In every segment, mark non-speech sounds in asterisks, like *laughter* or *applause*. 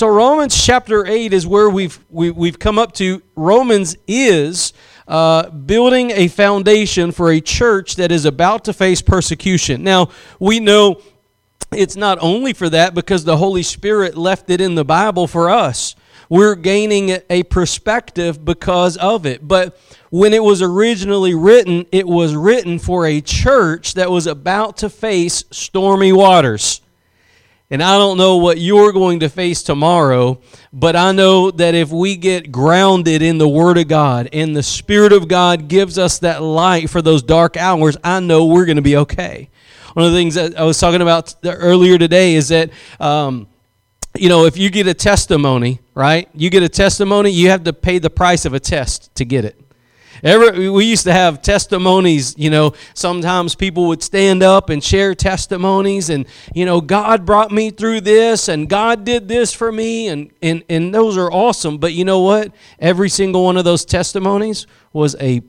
so Romans chapter 8 is where we've, we, we've come up to. Romans is uh, building a foundation for a church that is about to face persecution. Now, we know it's not only for that because the Holy Spirit left it in the Bible for us. We're gaining a perspective because of it. But when it was originally written, it was written for a church that was about to face stormy waters. And I don't know what you're going to face tomorrow, but I know that if we get grounded in the Word of God and the Spirit of God gives us that light for those dark hours, I know we're going to be okay. One of the things that I was talking about earlier today is that, um, you know, if you get a testimony, right? You get a testimony, you have to pay the price of a test to get it. We used to have testimonies, you know, sometimes people would stand up and share testimonies and, you know, God brought me through this and God did this for me and, and, and those are awesome. But you know what? Every single one of those testimonies was a,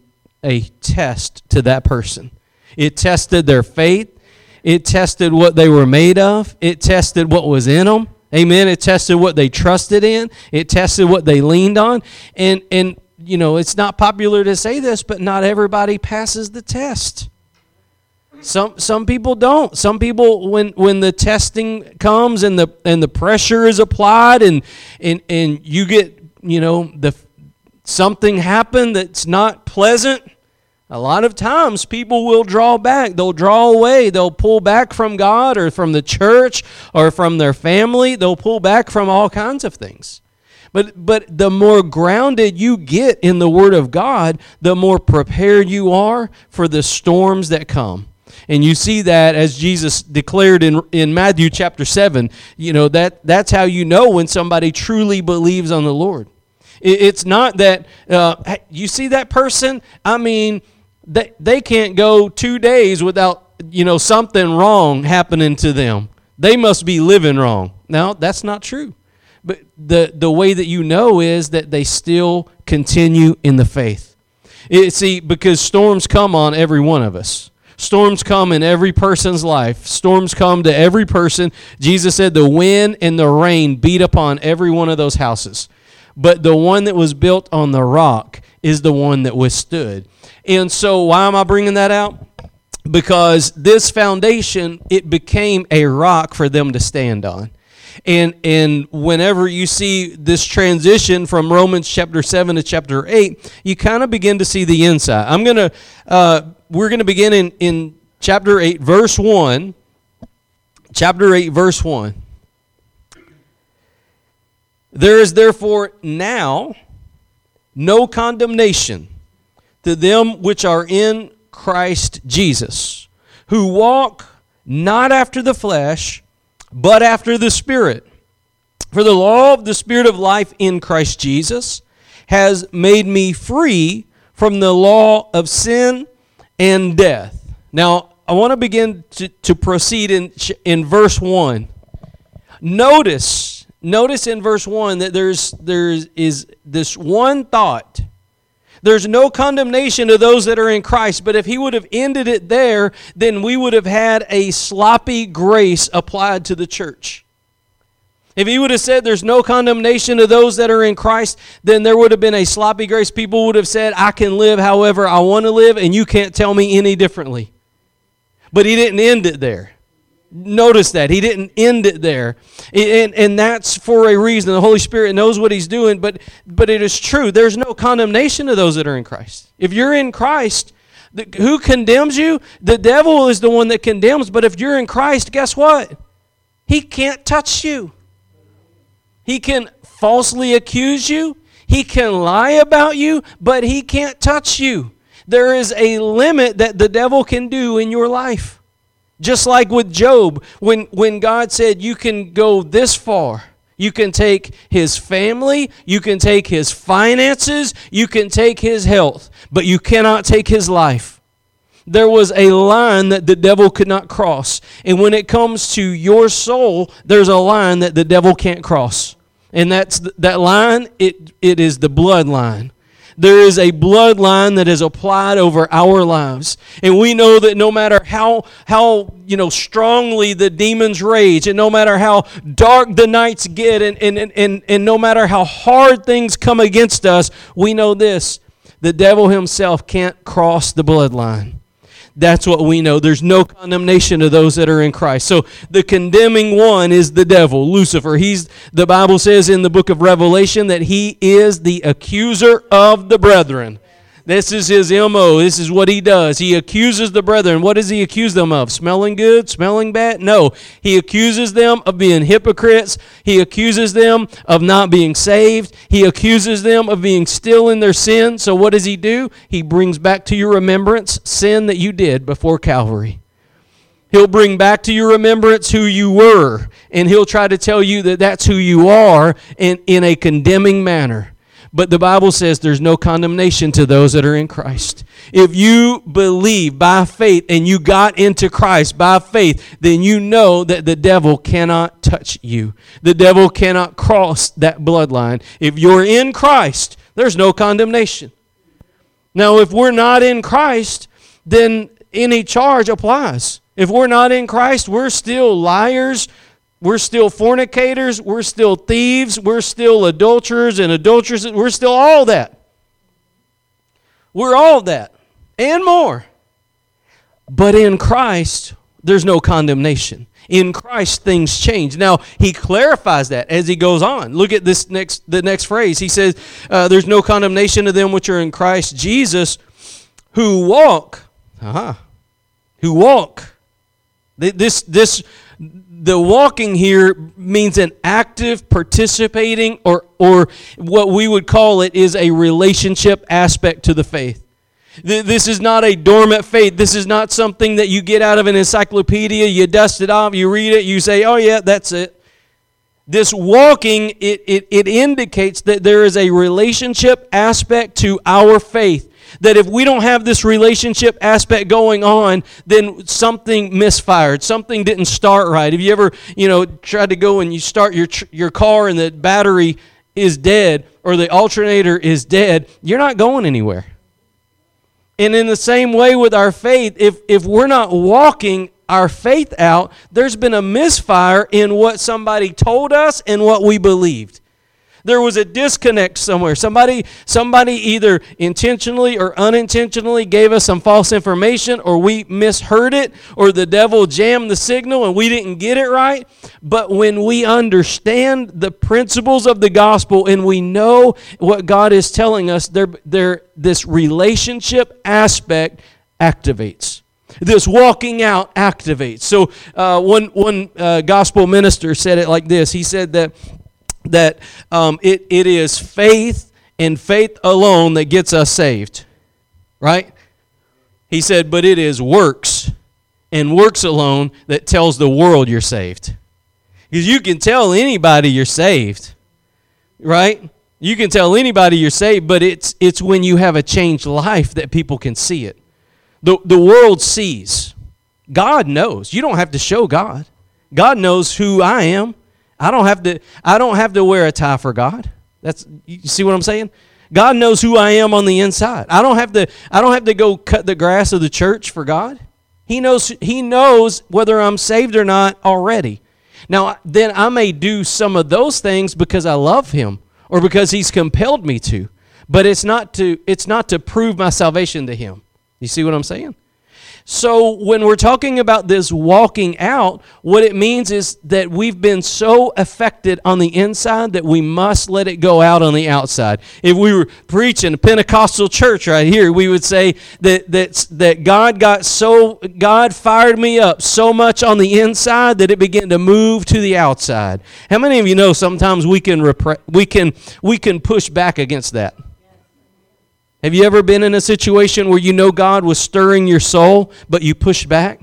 a test to that person. It tested their faith. It tested what they were made of. It tested what was in them. Amen. It tested what they trusted in. It tested what they leaned on. And and you know, it's not popular to say this, but not everybody passes the test. Some some people don't. Some people when when the testing comes and the and the pressure is applied and and and you get, you know, the something happened that's not pleasant, a lot of times people will draw back. They'll draw away. They'll pull back from God or from the church or from their family. They'll pull back from all kinds of things. But, but the more grounded you get in the Word of God, the more prepared you are for the storms that come. And you see that as Jesus declared in, in Matthew chapter 7. You know, that, that's how you know when somebody truly believes on the Lord. It, it's not that, uh, you see that person? I mean, they, they can't go two days without, you know, something wrong happening to them. They must be living wrong. Now, that's not true. But the, the way that you know is that they still continue in the faith. It, see, because storms come on every one of us. Storms come in every person's life. Storms come to every person. Jesus said the wind and the rain beat upon every one of those houses. But the one that was built on the rock is the one that withstood. And so, why am I bringing that out? Because this foundation, it became a rock for them to stand on. And and whenever you see this transition from Romans chapter seven to chapter eight, you kind of begin to see the inside. I'm gonna uh, we're gonna begin in in chapter eight, verse one. Chapter eight, verse one. There is therefore now no condemnation to them which are in Christ Jesus, who walk not after the flesh but after the Spirit. For the law of the Spirit of life in Christ Jesus has made me free from the law of sin and death. Now, I want to begin to, to proceed in, in verse 1. Notice, notice in verse 1 that there's, there is this one thought there's no condemnation to those that are in Christ. But if he would have ended it there, then we would have had a sloppy grace applied to the church. If he would have said there's no condemnation to those that are in Christ, then there would have been a sloppy grace. People would have said, I can live however I want to live, and you can't tell me any differently. But he didn't end it there. Notice that. He didn't end it there. And, and that's for a reason. The Holy Spirit knows what He's doing, but, but it is true. There's no condemnation to those that are in Christ. If you're in Christ, the, who condemns you? The devil is the one that condemns, but if you're in Christ, guess what? He can't touch you. He can falsely accuse you, he can lie about you, but he can't touch you. There is a limit that the devil can do in your life. Just like with Job, when, when God said, You can go this far. You can take his family, you can take his finances, you can take his health, but you cannot take his life. There was a line that the devil could not cross. And when it comes to your soul, there's a line that the devil can't cross. And that's that line, it, it is the bloodline there is a bloodline that is applied over our lives. And we know that no matter how how you know strongly the demons rage, and no matter how dark the nights get, and and, and, and no matter how hard things come against us, we know this. The devil himself can't cross the bloodline. That's what we know. There's no condemnation to those that are in Christ. So the condemning one is the devil, Lucifer. He's the Bible says in the book of Revelation that he is the accuser of the brethren. This is his MO. This is what he does. He accuses the brethren. What does he accuse them of? Smelling good? Smelling bad? No. He accuses them of being hypocrites. He accuses them of not being saved. He accuses them of being still in their sin. So what does he do? He brings back to your remembrance sin that you did before Calvary. He'll bring back to your remembrance who you were, and he'll try to tell you that that's who you are in, in a condemning manner. But the Bible says there's no condemnation to those that are in Christ. If you believe by faith and you got into Christ by faith, then you know that the devil cannot touch you. The devil cannot cross that bloodline. If you're in Christ, there's no condemnation. Now, if we're not in Christ, then any charge applies. If we're not in Christ, we're still liars, we're still fornicators. We're still thieves. We're still adulterers and adulteresses. We're still all that. We're all that and more. But in Christ, there's no condemnation. In Christ, things change. Now he clarifies that as he goes on. Look at this next the next phrase. He says, uh, "There's no condemnation to them which are in Christ Jesus, who walk, uh-huh, who walk." This this the walking here means an active participating or or what we would call it is a relationship aspect to the faith. This is not a dormant faith. This is not something that you get out of an encyclopedia you dust it off you read it you say oh yeah that's it. This walking it, it, it indicates that there is a relationship aspect to our faith that if we don't have this relationship aspect going on, then something misfired. Something didn't start right. Have you ever, you know, tried to go and you start your your car and the battery is dead or the alternator is dead? You're not going anywhere. And in the same way with our faith, if if we're not walking our faith out, there's been a misfire in what somebody told us and what we believed. There was a disconnect somewhere. Somebody, somebody either intentionally or unintentionally gave us some false information, or we misheard it, or the devil jammed the signal and we didn't get it right. But when we understand the principles of the gospel and we know what God is telling us, there, there, this relationship aspect activates this walking out activates. So uh, one one uh, gospel minister said it like this. He said that that um, it, it is faith and faith alone that gets us saved. Right? He said, but it is works and works alone that tells the world you're saved. Because you can tell anybody you're saved. Right? You can tell anybody you're saved, but it's, it's when you have a changed life that people can see it. The, the world sees. God knows. You don't have to show God. God knows who I am. I don't have to I don't have to wear a tie for God. That's you see what I'm saying? God knows who I am on the inside. I don't have to I don't have to go cut the grass of the church for God. He knows he knows whether I'm saved or not already. Now then I may do some of those things because I love him or because he's compelled me to. But it's not to it's not to prove my salvation to him. You see what I'm saying? So, when we're talking about this walking out, what it means is that we've been so affected on the inside that we must let it go out on the outside. If we were preaching a Pentecostal church right here, we would say that, that, that God got so, God fired me up so much on the inside that it began to move to the outside. How many of you know sometimes we can, repre- we can, we can push back against that? Have you ever been in a situation where you know God was stirring your soul, but you push back?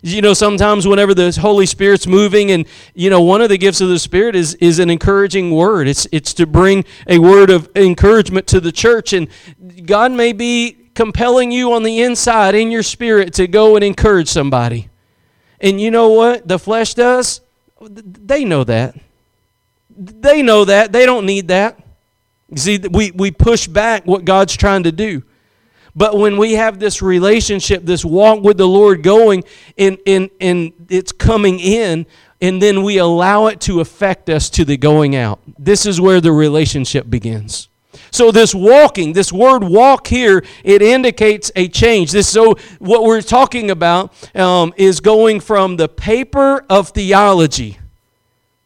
You know, sometimes whenever the Holy Spirit's moving, and you know, one of the gifts of the Spirit is is an encouraging word. It's it's to bring a word of encouragement to the church, and God may be compelling you on the inside in your spirit to go and encourage somebody. And you know what the flesh does? They know that. They know that. They don't need that. See, we, we push back what God's trying to do. But when we have this relationship, this walk with the Lord going, and, and, and it's coming in, and then we allow it to affect us to the going out. This is where the relationship begins. So this walking, this word walk here, it indicates a change. This so what we're talking about um, is going from the paper of theology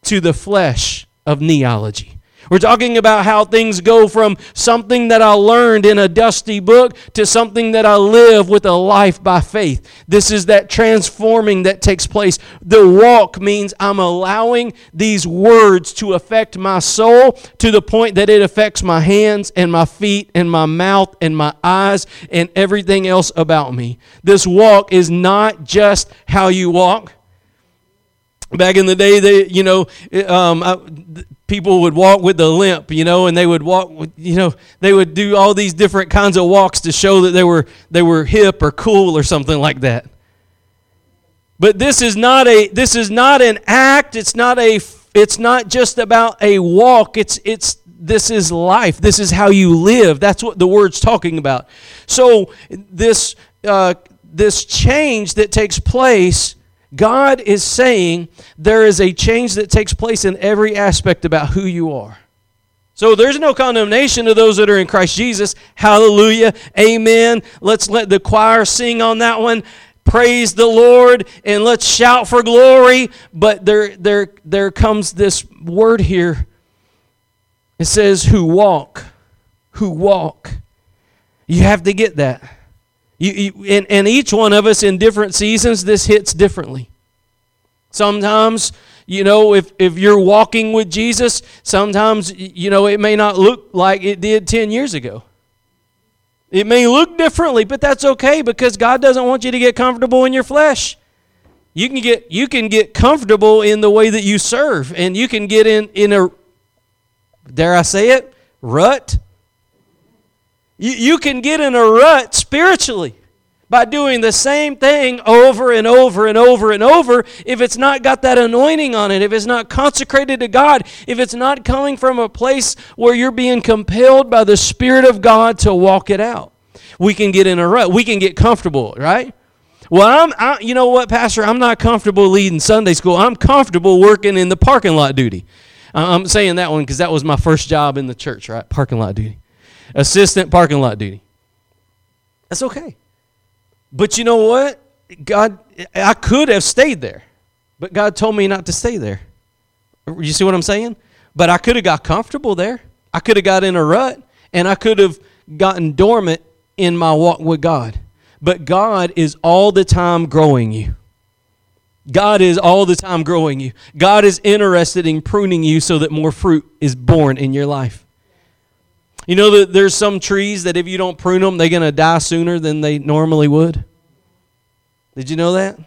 to the flesh of neology. We're talking about how things go from something that I learned in a dusty book to something that I live with a life by faith. This is that transforming that takes place. The walk means I'm allowing these words to affect my soul to the point that it affects my hands and my feet and my mouth and my eyes and everything else about me. This walk is not just how you walk back in the day they you know um, I, people would walk with the limp, you know, and they would walk with, you know, they would do all these different kinds of walks to show that they were they were hip or cool or something like that. But this is not a this is not an act, it's not a it's not just about a walk. It's it's this is life. This is how you live. That's what the word's talking about. So this uh, this change that takes place God is saying there is a change that takes place in every aspect about who you are. So there's no condemnation to those that are in Christ Jesus. Hallelujah. Amen. Let's let the choir sing on that one. Praise the Lord and let's shout for glory. But there, there, there comes this word here. It says, who walk, who walk. You have to get that. You, you, and, and each one of us in different seasons, this hits differently. Sometimes, you know, if, if you're walking with Jesus, sometimes, you know, it may not look like it did 10 years ago. It may look differently, but that's okay because God doesn't want you to get comfortable in your flesh. You can get you can get comfortable in the way that you serve, and you can get in in a dare I say it rut you, you can get in a rut spiritually by doing the same thing over and over and over and over if it's not got that anointing on it, if it's not consecrated to God, if it's not coming from a place where you're being compelled by the Spirit of God to walk it out. We can get in a rut. We can get comfortable, right? Well, I'm, I, you know what, Pastor? I'm not comfortable leading Sunday school. I'm comfortable working in the parking lot duty. I'm saying that one because that was my first job in the church, right? Parking lot duty assistant parking lot duty. That's okay. But you know what? God, I could have stayed there, but God told me not to stay there. You see what I'm saying? But I could have got comfortable there. I could have got in a rut, and I could have gotten dormant in my walk with God. But God is all the time growing you. God is all the time growing you. God is interested in pruning you so that more fruit is born in your life. You know that there's some trees that if you don't prune them, they're going to die sooner than they normally would? Did you know that?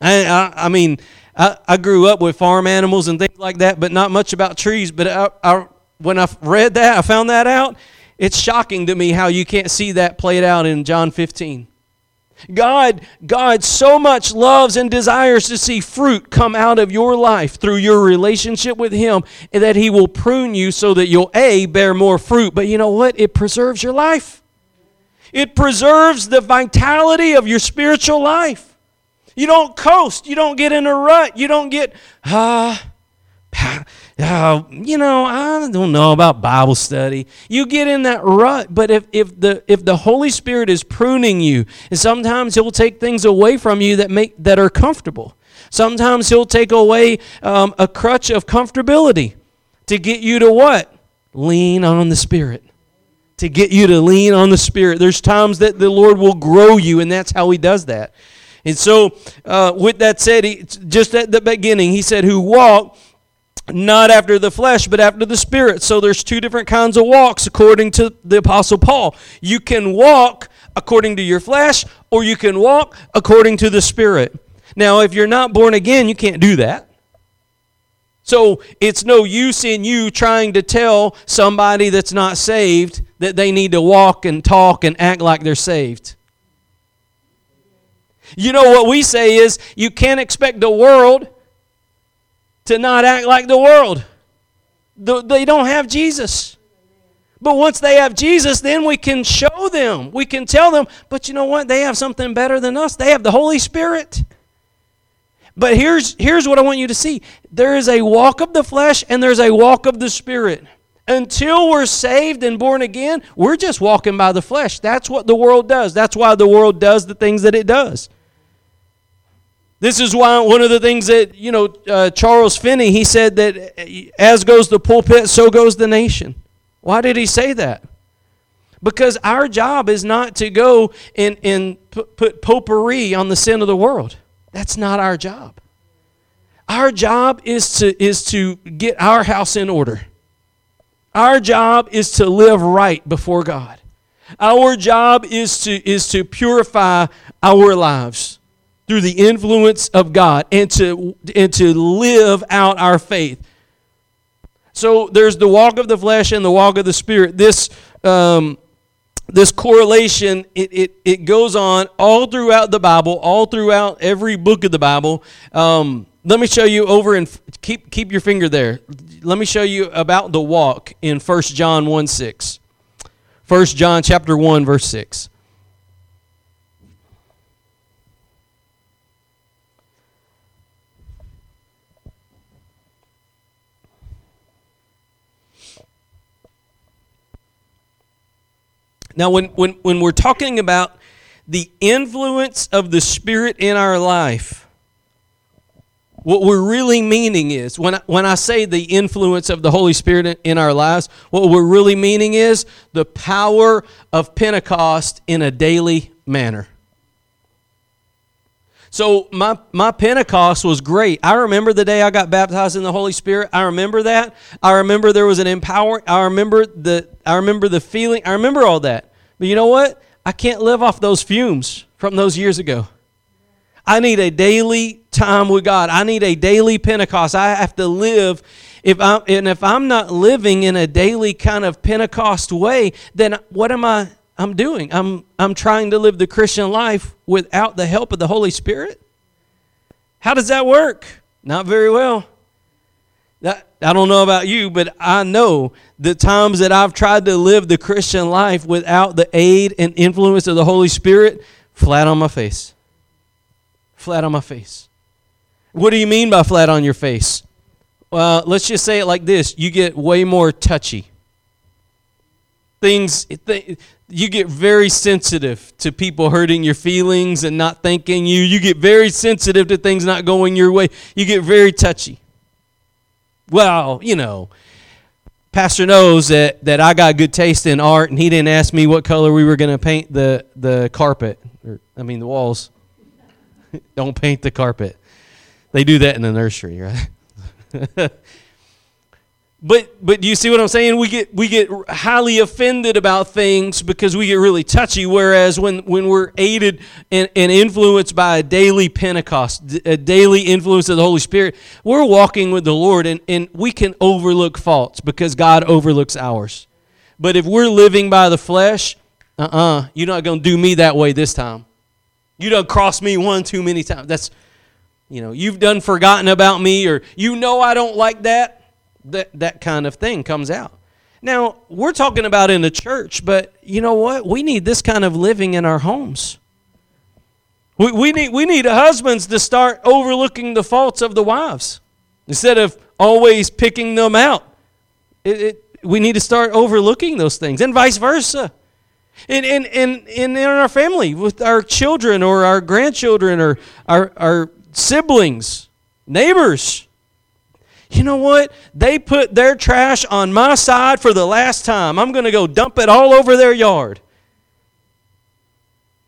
I, I, I mean, I, I, grew up with farm animals and things like that, but not much about trees. But I, I, when I read that, I found that out. It's shocking to me how you can't see that played out in John 15. God, God so much loves and desires to see fruit come out of your life through your relationship with Him, and that He will prune you so that you'll A, bear more fruit. But you know what? It preserves your life, it preserves the vitality of your spiritual life. You don't coast, you don't get in a rut, you don't get, ah. Uh, uh, you know, I don't know about Bible study. You get in that rut, but if, if the if the Holy Spirit is pruning you, and sometimes He'll take things away from you that make that are comfortable. Sometimes He'll take away um, a crutch of comfortability to get you to what? Lean on the Spirit. To get you to lean on the Spirit. There's times that the Lord will grow you, and that's how He does that. And so, uh, with that said, he, just at the beginning, He said, "Who walk." Not after the flesh, but after the spirit. So there's two different kinds of walks according to the apostle Paul. You can walk according to your flesh or you can walk according to the spirit. Now, if you're not born again, you can't do that. So it's no use in you trying to tell somebody that's not saved that they need to walk and talk and act like they're saved. You know what we say is you can't expect the world to not act like the world. They don't have Jesus. But once they have Jesus, then we can show them. We can tell them, but you know what? They have something better than us. They have the Holy Spirit. But here's, here's what I want you to see there is a walk of the flesh and there's a walk of the Spirit. Until we're saved and born again, we're just walking by the flesh. That's what the world does. That's why the world does the things that it does. This is why one of the things that, you know, uh, Charles Finney, he said that uh, as goes the pulpit, so goes the nation. Why did he say that? Because our job is not to go and, and put, put potpourri on the sin of the world. That's not our job. Our job is to, is to get our house in order. Our job is to live right before God. Our job is to, is to purify our lives through the influence of God and to, and to live out our faith. So there's the walk of the flesh and the walk of the spirit. This, um, this correlation, it, it, it goes on all throughout the Bible, all throughout every book of the Bible. Um, let me show you over and keep, keep your finger there. Let me show you about the walk in 1 John 1 6. 1 John chapter 1, verse 6. Now, when, when, when we're talking about the influence of the Spirit in our life, what we're really meaning is, when I, when I say the influence of the Holy Spirit in our lives, what we're really meaning is the power of Pentecost in a daily manner. So my, my Pentecost was great. I remember the day I got baptized in the Holy Spirit. I remember that. I remember there was an empower. I remember the I remember the feeling. I remember all that. But you know what? I can't live off those fumes from those years ago. I need a daily time with God. I need a daily Pentecost. I have to live if I'm and if I'm not living in a daily kind of Pentecost way, then what am I I'm doing. I'm, I'm trying to live the Christian life without the help of the Holy Spirit. How does that work? Not very well. That, I don't know about you, but I know the times that I've tried to live the Christian life without the aid and influence of the Holy Spirit, flat on my face. Flat on my face. What do you mean by flat on your face? Well, let's just say it like this you get way more touchy. Things, th- you get very sensitive to people hurting your feelings and not thanking you. You get very sensitive to things not going your way. You get very touchy. Well, you know, Pastor knows that, that I got good taste in art, and he didn't ask me what color we were going to paint the, the carpet, or I mean the walls. *laughs* Don't paint the carpet. They do that in the nursery, right? *laughs* But but you see what I'm saying? We get we get highly offended about things because we get really touchy. Whereas when, when we're aided and, and influenced by a daily Pentecost, a daily influence of the Holy Spirit, we're walking with the Lord and, and we can overlook faults because God overlooks ours. But if we're living by the flesh, uh-uh, you're not gonna do me that way this time. You don't cross me one too many times. That's you know, you've done forgotten about me, or you know I don't like that that, that kind of thing comes out. Now, we're talking about in the church, but you know what? We need this kind of living in our homes. We, we, need, we need husbands to start overlooking the faults of the wives instead of always picking them out. It, it, we need to start overlooking those things, and vice versa. In, in, in, in, in our family, with our children or our grandchildren or our, our siblings, neighbors you know what? They put their trash on my side for the last time. I'm going to go dump it all over their yard.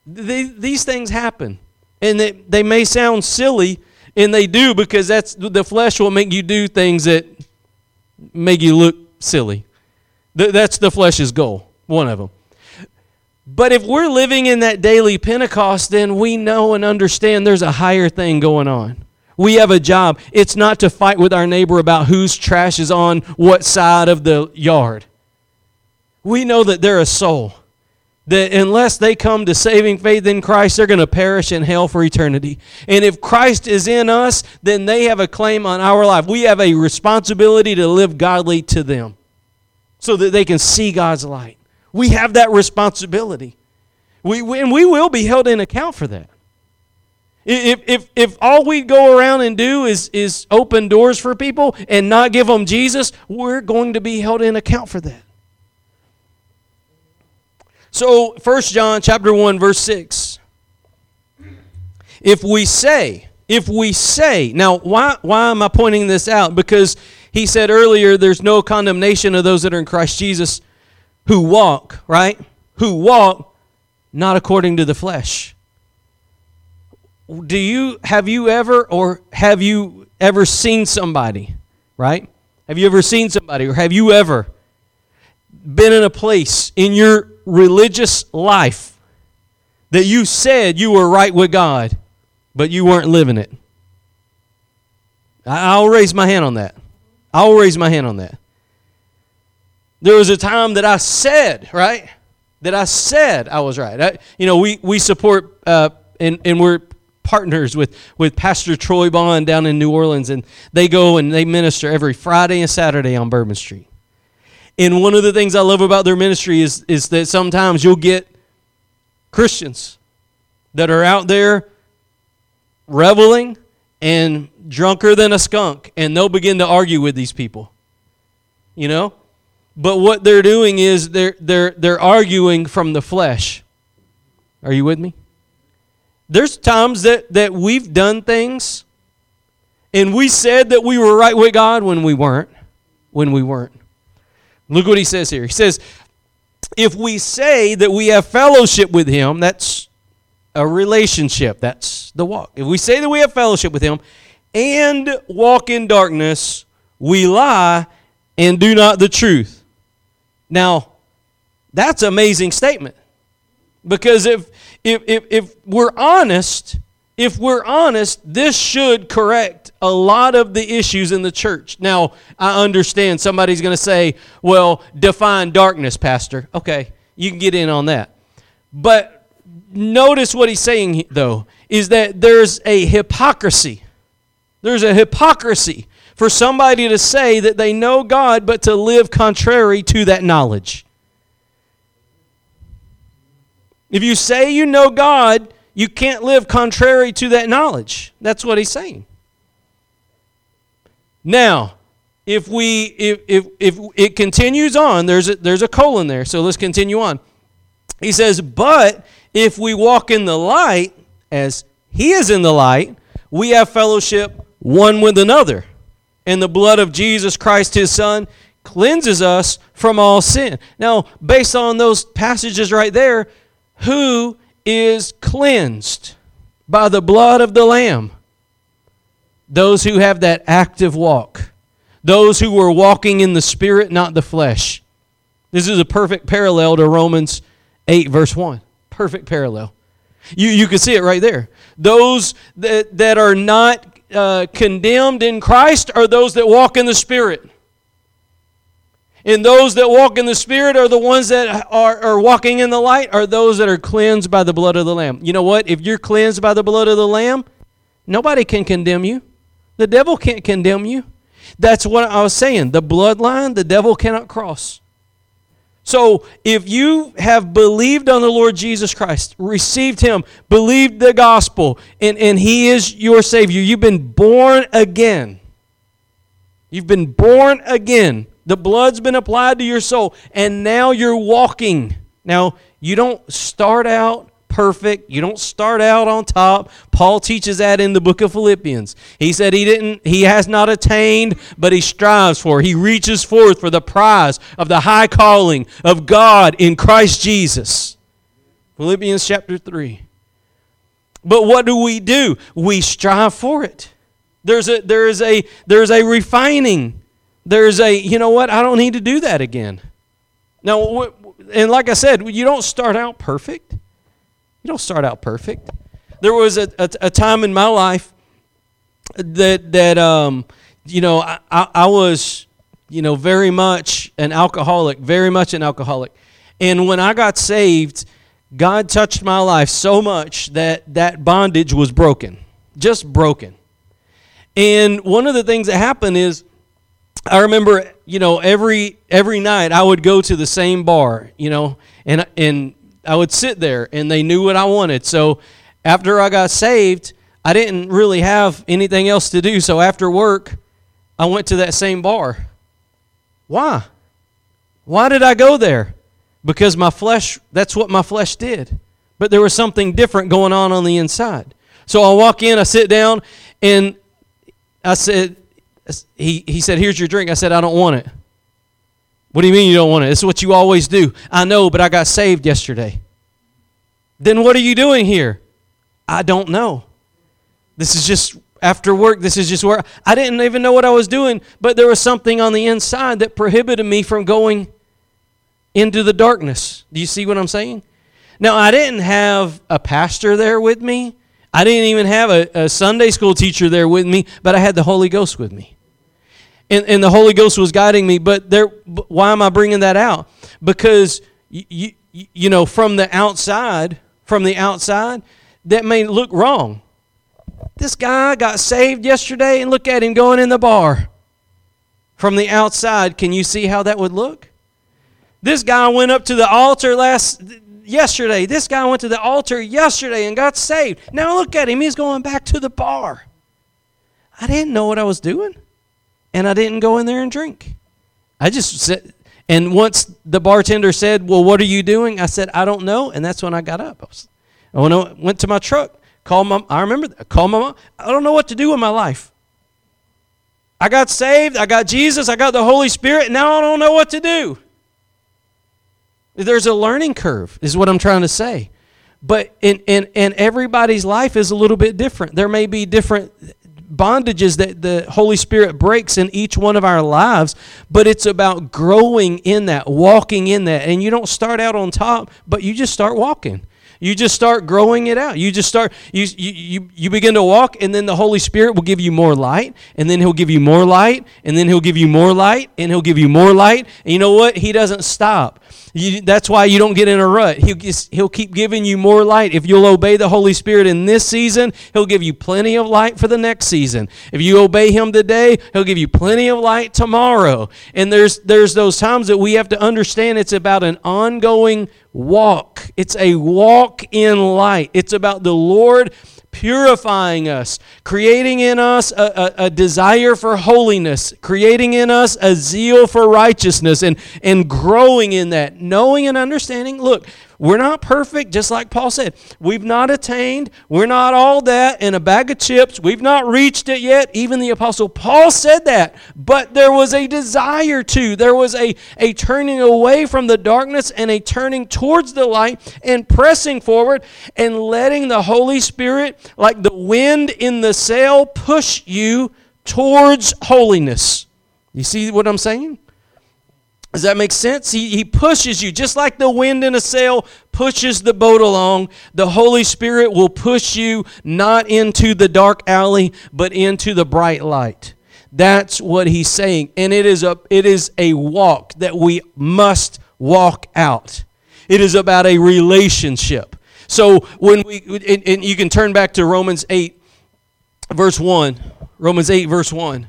These things happen. And they, they may sound silly, and they do because that's the flesh will make you do things that make you look silly. That's the flesh's goal, one of them. But if we're living in that daily Pentecost, then we know and understand there's a higher thing going on. We have a job. It's not to fight with our neighbor about whose trash is on what side of the yard. We know that they're a soul. That unless they come to saving faith in Christ, they're going to perish in hell for eternity. And if Christ is in us, then they have a claim on our life. We have a responsibility to live godly to them. so that they can see God's light. We have that responsibility. We, and we will be held in account for that. If, if, if all we go around and do is, is open doors for people and not give them Jesus, we're going to be held in account for that. So, 1 John chapter 1 verse 6. If we say, if we say, now why why am I pointing this out? Because he said earlier there's no condemnation of those that are in Christ Jesus who walk, right? Who walk not according to the flesh. Do you have you ever or have you ever seen somebody, right? Have you ever seen somebody or have you ever been in a place in your religious life that you said you were right with God, but you weren't living it? I'll raise my hand on that. I'll raise my hand on that. There was a time that I said, right? That I said I was right. I, you know, we, we support uh, and, and we're partners with, with Pastor Troy Bond down in New Orleans, and they go and they minister every Friday and Saturday on Bourbon Street. And one of the things I love about their ministry is, is that sometimes you'll get Christians that are out there reveling and drunker than a skunk, and they'll begin to argue with these people. You know? But what they're doing is they're, they're, they're arguing from the flesh. Are you with me? There's times that, that we've done things and we said that we were right with God when we weren't. When we weren't. Look what he says here. He says, if we say that we have fellowship with him, that's a relationship. That's the walk. If we say that we have fellowship with him and walk in darkness, we lie and do not the truth. Now, that's amazing statement. Because if, if, if, if we're honest, if we're honest, this should correct a lot of the issues in the church. Now, I understand somebody's going to say, well, define darkness, Pastor. Okay, you can get in on that. But notice what he's saying, though, is that there's a hypocrisy. There's a hypocrisy for somebody to say that they know God, but to live contrary to that knowledge. If you say you know God, you can't live contrary to that knowledge. That's what he's saying. Now, if we if if, if it continues on, there's a, there's a colon there. So let's continue on. He says, "But if we walk in the light as he is in the light, we have fellowship one with another." and the blood of Jesus Christ, his Son, cleanses us from all sin. Now, based on those passages right there, who is cleansed by the blood of the Lamb? Those who have that active walk, those who are walking in the Spirit, not the flesh. This is a perfect parallel to Romans 8, verse 1. Perfect parallel. You, you can see it right there. Those that, that are not uh, condemned in Christ are those that walk in the Spirit. And those that walk in the Spirit are the ones that are, are walking in the light, are those that are cleansed by the blood of the Lamb. You know what? If you're cleansed by the blood of the Lamb, nobody can condemn you. The devil can't condemn you. That's what I was saying. The bloodline, the devil cannot cross. So if you have believed on the Lord Jesus Christ, received Him, believed the gospel, and, and He is your Savior, you've been born again. You've been born again. The blood's been applied to your soul, and now you're walking. Now, you don't start out perfect. You don't start out on top. Paul teaches that in the book of Philippians. He said he didn't he has not attained, but he strives for. He reaches forth for the prize of the high calling of God in Christ Jesus. Philippians chapter 3. But what do we do? We strive for it. There's a there is a there's a refining. There's a you know what? I don't need to do that again. Now and like I said, you don't start out perfect. You don't start out perfect. There was a, a, a time in my life that that um, you know I, I, I was you know very much an alcoholic, very much an alcoholic, and when I got saved, God touched my life so much that that bondage was broken, just broken. And one of the things that happened is I remember, you know, every every night I would go to the same bar, you know, and and I would sit there, and they knew what I wanted. So after I got saved, I didn't really have anything else to do. So after work, I went to that same bar. Why? Why did I go there? Because my flesh, that's what my flesh did. But there was something different going on on the inside. So I walk in, I sit down, and I said, he, he said, Here's your drink. I said, I don't want it. What do you mean you don't want it? Is what you always do. I know, but I got saved yesterday. Then what are you doing here? I don't know. This is just after work. This is just where I didn't even know what I was doing, but there was something on the inside that prohibited me from going into the darkness. Do you see what I'm saying? Now, I didn't have a pastor there with me. I didn't even have a, a Sunday school teacher there with me, but I had the Holy Ghost with me. And, and the Holy Ghost was guiding me. But there, why am I bringing that out? Because, you, you, you know, from the outside, from the outside, that may look wrong. This guy got saved yesterday, and look at him going in the bar. From the outside, can you see how that would look? This guy went up to the altar last yesterday. This guy went to the altar yesterday and got saved. Now look at him. He's going back to the bar. I didn't know what I was doing. And I didn't go in there and drink. I just said, and once the bartender said, Well, what are you doing? I said, I don't know. And that's when I got up. I, was, I went to my truck, called my, I remember, that, called my mom. I don't know what to do with my life. I got saved. I got Jesus. I got the Holy Spirit. Now I don't know what to do. There's a learning curve, is what I'm trying to say. But in, in, in everybody's life is a little bit different. There may be different bondages that the Holy Spirit breaks in each one of our lives, but it's about growing in that, walking in that. And you don't start out on top, but you just start walking. You just start growing it out. You just start, you, you, you begin to walk, and then the Holy Spirit will give you more light, and then He'll give you more light, and then He'll give you more light, and He'll give you more light. And you know what? He doesn't stop. You, that's why you don't get in a rut. He'll, he'll keep giving you more light. If you'll obey the Holy Spirit in this season, He'll give you plenty of light for the next season. If you obey Him today, He'll give you plenty of light tomorrow. And there's, there's those times that we have to understand it's about an ongoing walk. It's a walk in light. It's about the Lord purifying us, creating in us a, a, a, desire for holiness, creating in us a zeal for righteousness, and, and growing in that, knowing and understanding. Look, we're not perfect, just like Paul said. We've not attained. We're not all that in a bag of chips. We've not reached it yet. Even the Apostle Paul said that. But there was a desire to. There was a, a turning away from the darkness and a turning towards the light and pressing forward and letting the Holy Spirit, like the wind in the sail, push you towards holiness. You see what I'm saying? Does that make sense? He, he pushes you, just like the wind in a sail pushes the boat along. The Holy Spirit will push you not into the dark alley, but into the bright light. That's what he's saying. And it is a, it is a walk that we must walk out. It is about a relationship. So when we, and, and you can turn back to Romans 8, verse 1. Romans 8, verse 1.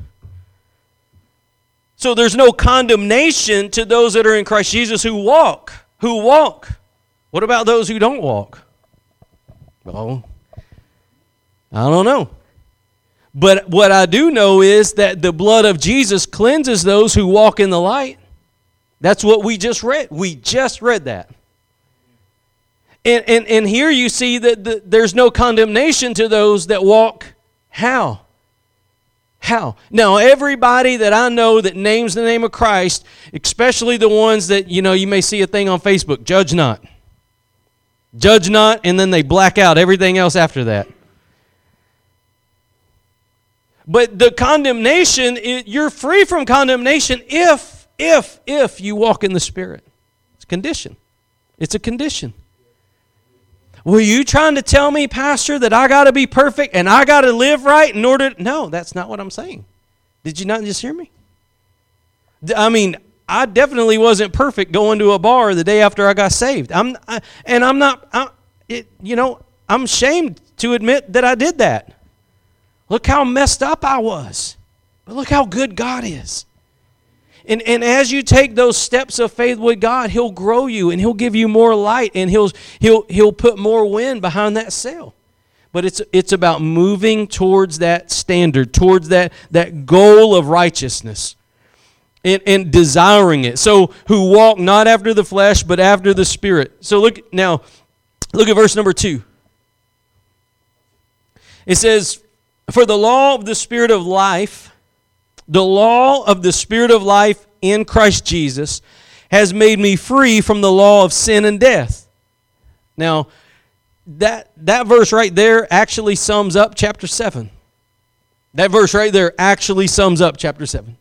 So there's no condemnation to those that are in Christ Jesus who walk. Who walk. What about those who don't walk? Well, I don't know. But what I do know is that the blood of Jesus cleanses those who walk in the light. That's what we just read. We just read that. And, and, and here you see that the, there's no condemnation to those that walk how? How? Now, everybody that I know that names the name of Christ, especially the ones that, you know, you may see a thing on Facebook, judge not. Judge not, and then they black out everything else after that. But the condemnation, you're free from condemnation if, if, if you walk in the Spirit. It's a condition. It's a condition. Were you trying to tell me, Pastor, that I got to be perfect and I got to live right in order? To... No, that's not what I'm saying. Did you not just hear me? I mean, I definitely wasn't perfect going to a bar the day after I got saved. I'm, I, and I'm not. I, it, you know, I'm ashamed to admit that I did that. Look how messed up I was, but look how good God is. And, and as you take those steps of faith with God, He'll grow you and He'll give you more light and He'll, he'll, he'll put more wind behind that sail. But it's, it's about moving towards that standard, towards that, that goal of righteousness and, and desiring it. So, who walk not after the flesh, but after the Spirit. So, look now, look at verse number two. It says, For the law of the Spirit of life, the law of the Spirit of life in Christ Jesus has made me free from the law of sin and death. Now, that, that verse right there actually sums up chapter 7. That verse right there actually sums up chapter 7.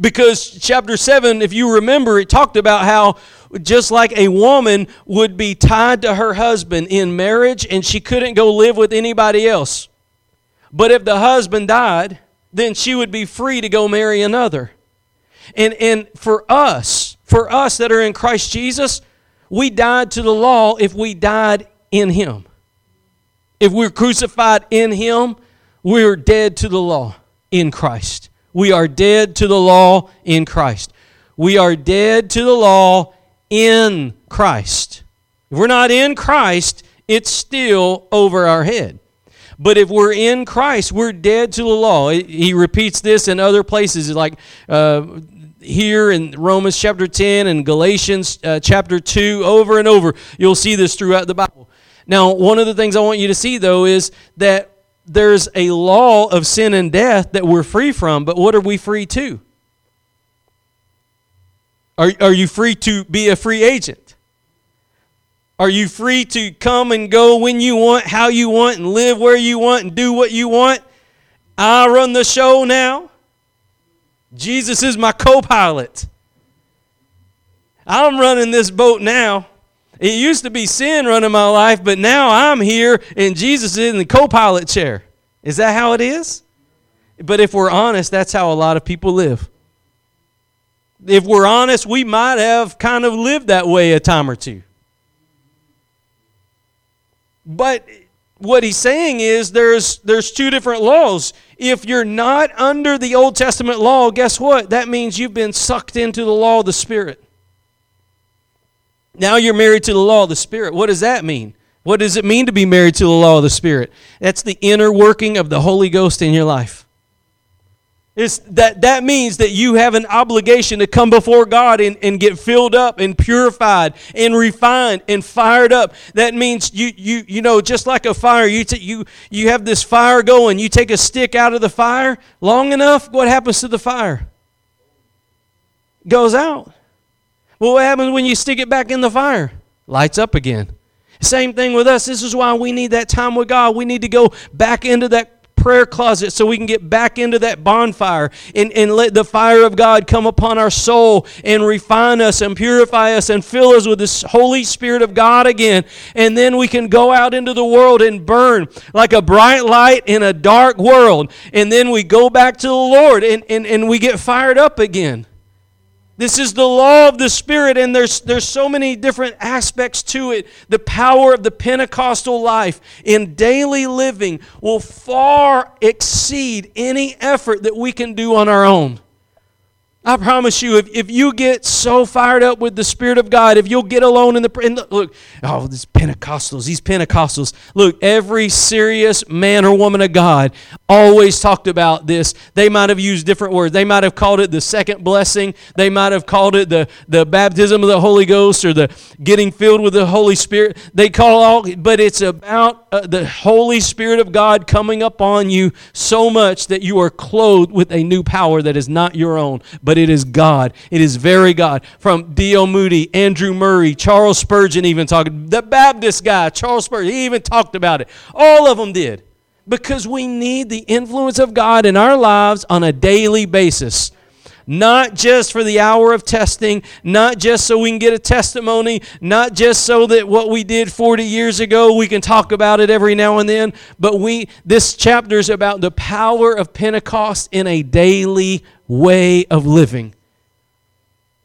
Because chapter 7, if you remember, it talked about how just like a woman would be tied to her husband in marriage and she couldn't go live with anybody else. But if the husband died, then she would be free to go marry another. And, and for us, for us that are in Christ Jesus, we died to the law if we died in Him. If we're crucified in Him, we're dead to the law in Christ. We are dead to the law in Christ. We are dead to the law in Christ. If we're not in Christ, it's still over our head. But if we're in Christ, we're dead to the law. He repeats this in other places, like uh, here in Romans chapter 10 and Galatians uh, chapter 2, over and over. You'll see this throughout the Bible. Now, one of the things I want you to see, though, is that there's a law of sin and death that we're free from, but what are we free to? Are, are you free to be a free agent? Are you free to come and go when you want, how you want, and live where you want, and do what you want? I run the show now. Jesus is my co pilot. I'm running this boat now. It used to be sin running my life, but now I'm here and Jesus is in the co pilot chair. Is that how it is? But if we're honest, that's how a lot of people live. If we're honest, we might have kind of lived that way a time or two. But what he's saying is there's there's two different laws. If you're not under the Old Testament law, guess what? That means you've been sucked into the law of the Spirit. Now you're married to the law of the Spirit. What does that mean? What does it mean to be married to the law of the Spirit? That's the inner working of the Holy Ghost in your life. That, that means that you have an obligation to come before God and, and get filled up and purified and refined and fired up. That means you, you, you know, just like a fire, you, t- you, you have this fire going. You take a stick out of the fire long enough, what happens to the fire? Goes out. Well, what happens when you stick it back in the fire? Lights up again. Same thing with us. This is why we need that time with God. We need to go back into that prayer closet so we can get back into that bonfire and, and let the fire of God come upon our soul and refine us and purify us and fill us with this Holy Spirit of God again. And then we can go out into the world and burn like a bright light in a dark world. And then we go back to the Lord and, and, and we get fired up again. This is the law of the Spirit, and there's, there's so many different aspects to it. The power of the Pentecostal life in daily living will far exceed any effort that we can do on our own. I promise you, if, if you get so fired up with the Spirit of God, if you'll get alone in the, the look, oh, these Pentecostals, these Pentecostals. Look, every serious man or woman of God always talked about this. They might have used different words. They might have called it the second blessing. They might have called it the, the baptism of the Holy Ghost or the getting filled with the Holy Spirit. They call all, but it's about uh, the Holy Spirit of God coming upon you so much that you are clothed with a new power that is not your own, but it is God. It is very God. From D.L. Moody, Andrew Murray, Charles Spurgeon, even talking, the Baptist guy, Charles Spurgeon, he even talked about it. All of them did. Because we need the influence of God in our lives on a daily basis not just for the hour of testing, not just so we can get a testimony, not just so that what we did 40 years ago we can talk about it every now and then, but we this chapter is about the power of Pentecost in a daily way of living.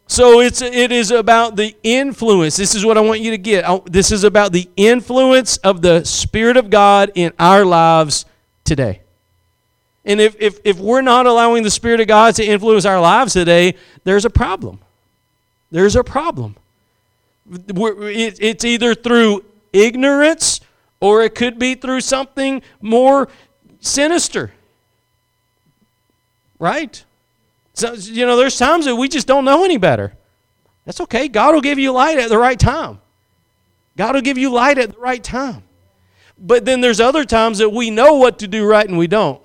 So it's it is about the influence. This is what I want you to get. This is about the influence of the Spirit of God in our lives today. And if, if, if we're not allowing the Spirit of God to influence our lives today, there's a problem. There's a problem. it's either through ignorance or it could be through something more sinister. Right? So, you know, there's times that we just don't know any better. That's okay. God will give you light at the right time. God will give you light at the right time. But then there's other times that we know what to do right and we don't.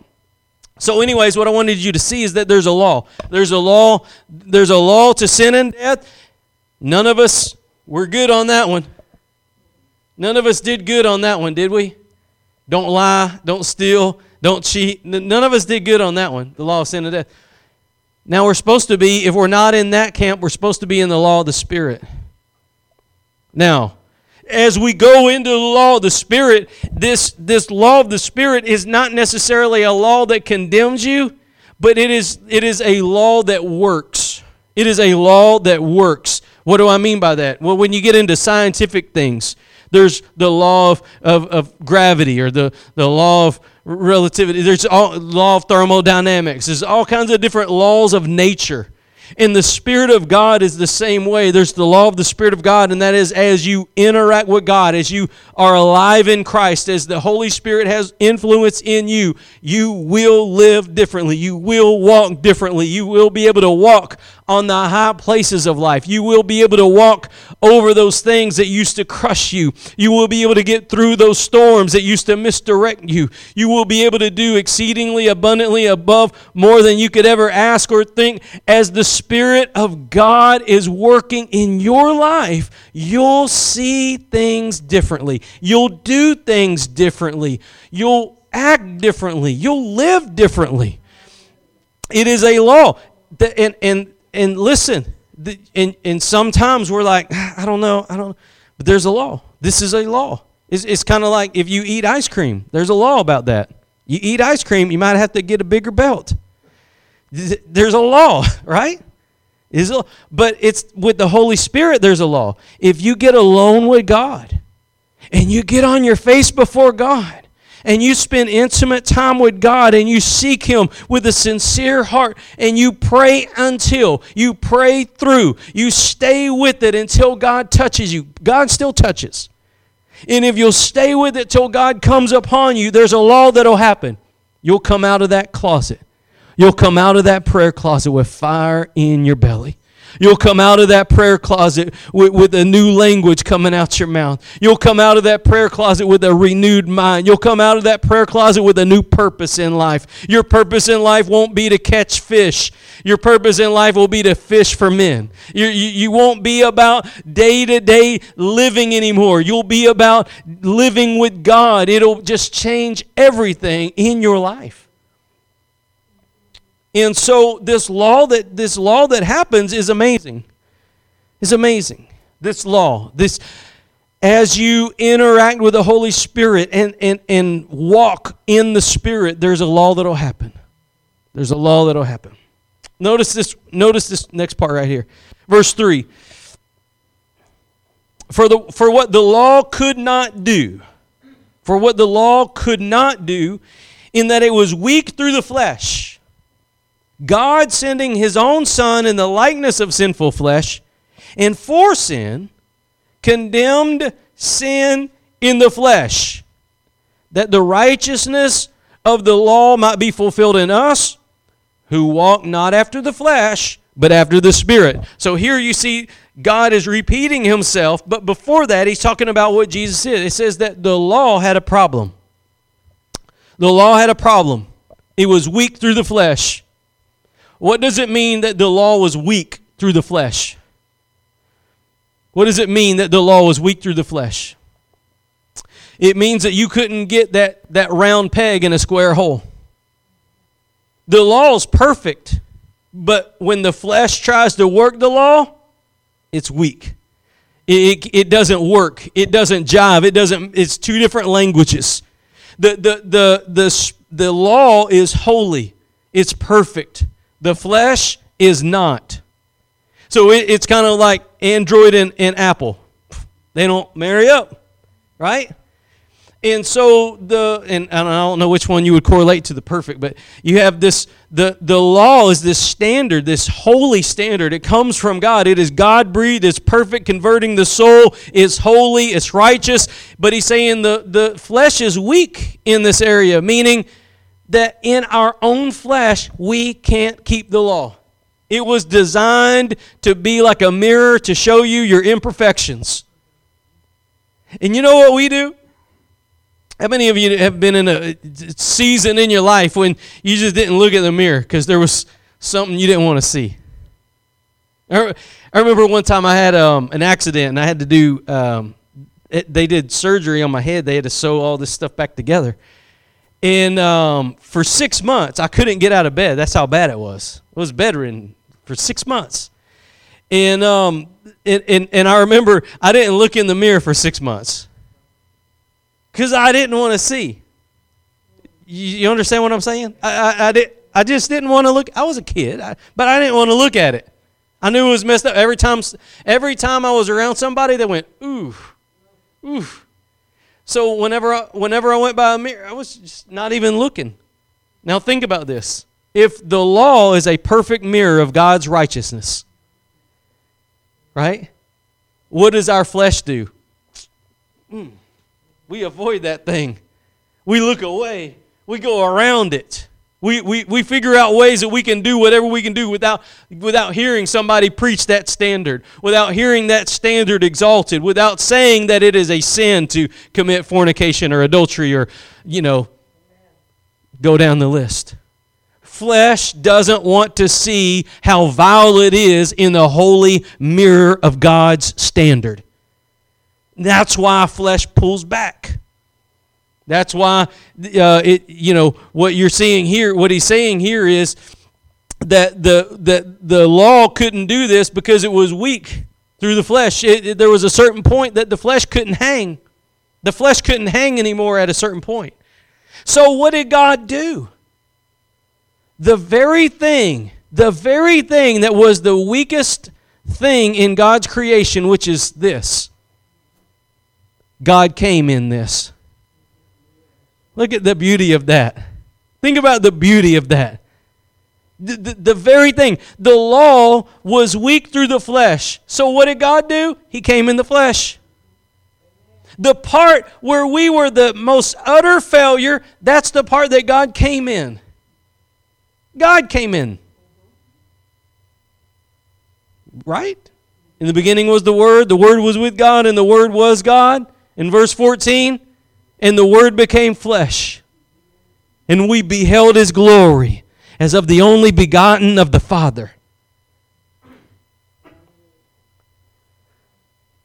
So, anyways, what I wanted you to see is that there's a law. There's a law. There's a law to sin and death. None of us were good on that one. None of us did good on that one, did we? Don't lie. Don't steal. Don't cheat. None of us did good on that one. The law of sin and death. Now we're supposed to be, if we're not in that camp, we're supposed to be in the law of the Spirit. Now, as we go into the law of the Spirit, this, this law of the Spirit is not necessarily a law that condemns you, but it is, it is a law that works. It is a law that works. What do I mean by that? Well, when you get into scientific things, there's the law of, of, of gravity or the, the law of relativity. There's all law of thermodynamics. There's all kinds of different laws of nature. And the Spirit of God is the same way. There's the law of the Spirit of God, and that is as you interact with God, as you are alive in Christ, as the Holy Spirit has influence in you, you will live differently. You will walk differently. You will be able to walk on the high places of life. You will be able to walk over those things that used to crush you. You will be able to get through those storms that used to misdirect you. You will be able to do exceedingly abundantly above more than you could ever ask or think as the Spirit of God is working in your life. You'll see things differently. You'll do things differently. You'll act differently. You'll live differently. It is a law. And, and and listen, the, and, and sometimes we're like, ah, I don't know, I don't But there's a law. This is a law. It's, it's kind of like if you eat ice cream, there's a law about that. You eat ice cream, you might have to get a bigger belt. There's a law, *laughs* right? Is a, but it's with the Holy Spirit there's a law. If you get alone with God and you get on your face before God and you spend intimate time with God and you seek Him with a sincere heart and you pray until, you pray through, you stay with it until God touches you. God still touches. And if you'll stay with it till God comes upon you, there's a law that'll happen. You'll come out of that closet. You'll come out of that prayer closet with fire in your belly. You'll come out of that prayer closet with, with a new language coming out your mouth. You'll come out of that prayer closet with a renewed mind. You'll come out of that prayer closet with a new purpose in life. Your purpose in life won't be to catch fish. Your purpose in life will be to fish for men. You, you, you won't be about day to day living anymore. You'll be about living with God. It'll just change everything in your life. And so this law that this law that happens is amazing. Is amazing. This law, this as you interact with the Holy Spirit and, and, and walk in the Spirit, there's a law that'll happen. There's a law that'll happen. Notice this, notice this next part right here. Verse 3. For, the, for what the law could not do, for what the law could not do, in that it was weak through the flesh God sending his own Son in the likeness of sinful flesh, and for sin, condemned sin in the flesh, that the righteousness of the law might be fulfilled in us, who walk not after the flesh, but after the Spirit. So here you see God is repeating himself, but before that, he's talking about what Jesus did. It says that the law had a problem. The law had a problem. It was weak through the flesh. What does it mean that the law was weak through the flesh? What does it mean that the law was weak through the flesh? It means that you couldn't get that, that round peg in a square hole. The law is perfect, but when the flesh tries to work the law, it's weak. It, it, it doesn't work. It doesn't jive. It doesn't, it's two different languages. The, the, the, the, the law is holy, it's perfect. The flesh is not. So it, it's kind of like Android and, and Apple. They don't marry up, right? and so the and, and I don't know which one you would correlate to the perfect, but you have this the the law is this standard, this holy standard. It comes from God. It is God breathed. It's perfect, converting the soul. It's holy. It's righteous. But he's saying the the flesh is weak in this area, meaning that in our own flesh we can't keep the law. It was designed to be like a mirror to show you your imperfections. And you know what we do? How many of you have been in a season in your life when you just didn't look at the mirror because there was something you didn't want to see? I remember one time I had um, an accident and I had to do, um, it, they did surgery on my head. They had to sew all this stuff back together. And um, for six months, I couldn't get out of bed. That's how bad it was. I was bedridden for six months. And, um, and, and, and I remember I didn't look in the mirror for six months because I didn't want to see. You, you, understand what I'm saying? I, I, I, did, I just didn't want to look. I was a kid, I, but I didn't want to look at it. I knew it was messed up. Every time, every time I was around somebody that went, ooh, ooh. So whenever I, whenever I went by a mirror, I was just not even looking. Now think about this. If the law is a perfect mirror of God's righteousness, right? What does our flesh do? Mm we avoid that thing. We look away. We go around it. We, we, we figure out ways that we can do whatever we can do without, without hearing somebody preach that standard, without hearing that standard exalted, without saying that it is a sin to commit fornication or adultery or, you know, go down the list. Flesh doesn't want to see how vile it is in the holy mirror of God's standard. That's why flesh pulls back. That's why uh, it. You know what you're seeing here. What he's saying here is that the that the law couldn't do this because it was weak through the flesh. It, it, there was a certain point that the flesh couldn't hang. The flesh couldn't hang anymore at a certain point. So what did God do? The very thing, the very thing that was the weakest thing in God's creation, which is this God came in this. Look at the beauty of that. Think about the beauty of that. The, the, the, very thing. The law was weak through the flesh. So what did God do? He came in the flesh. The part where we were the most utter failure, that's the part that God came in. God came in. Right? In the beginning was the Word, the Word was with God, and the Word was God. In verse 14, and the Word became flesh, and we beheld his glory as of the only begotten of the Father.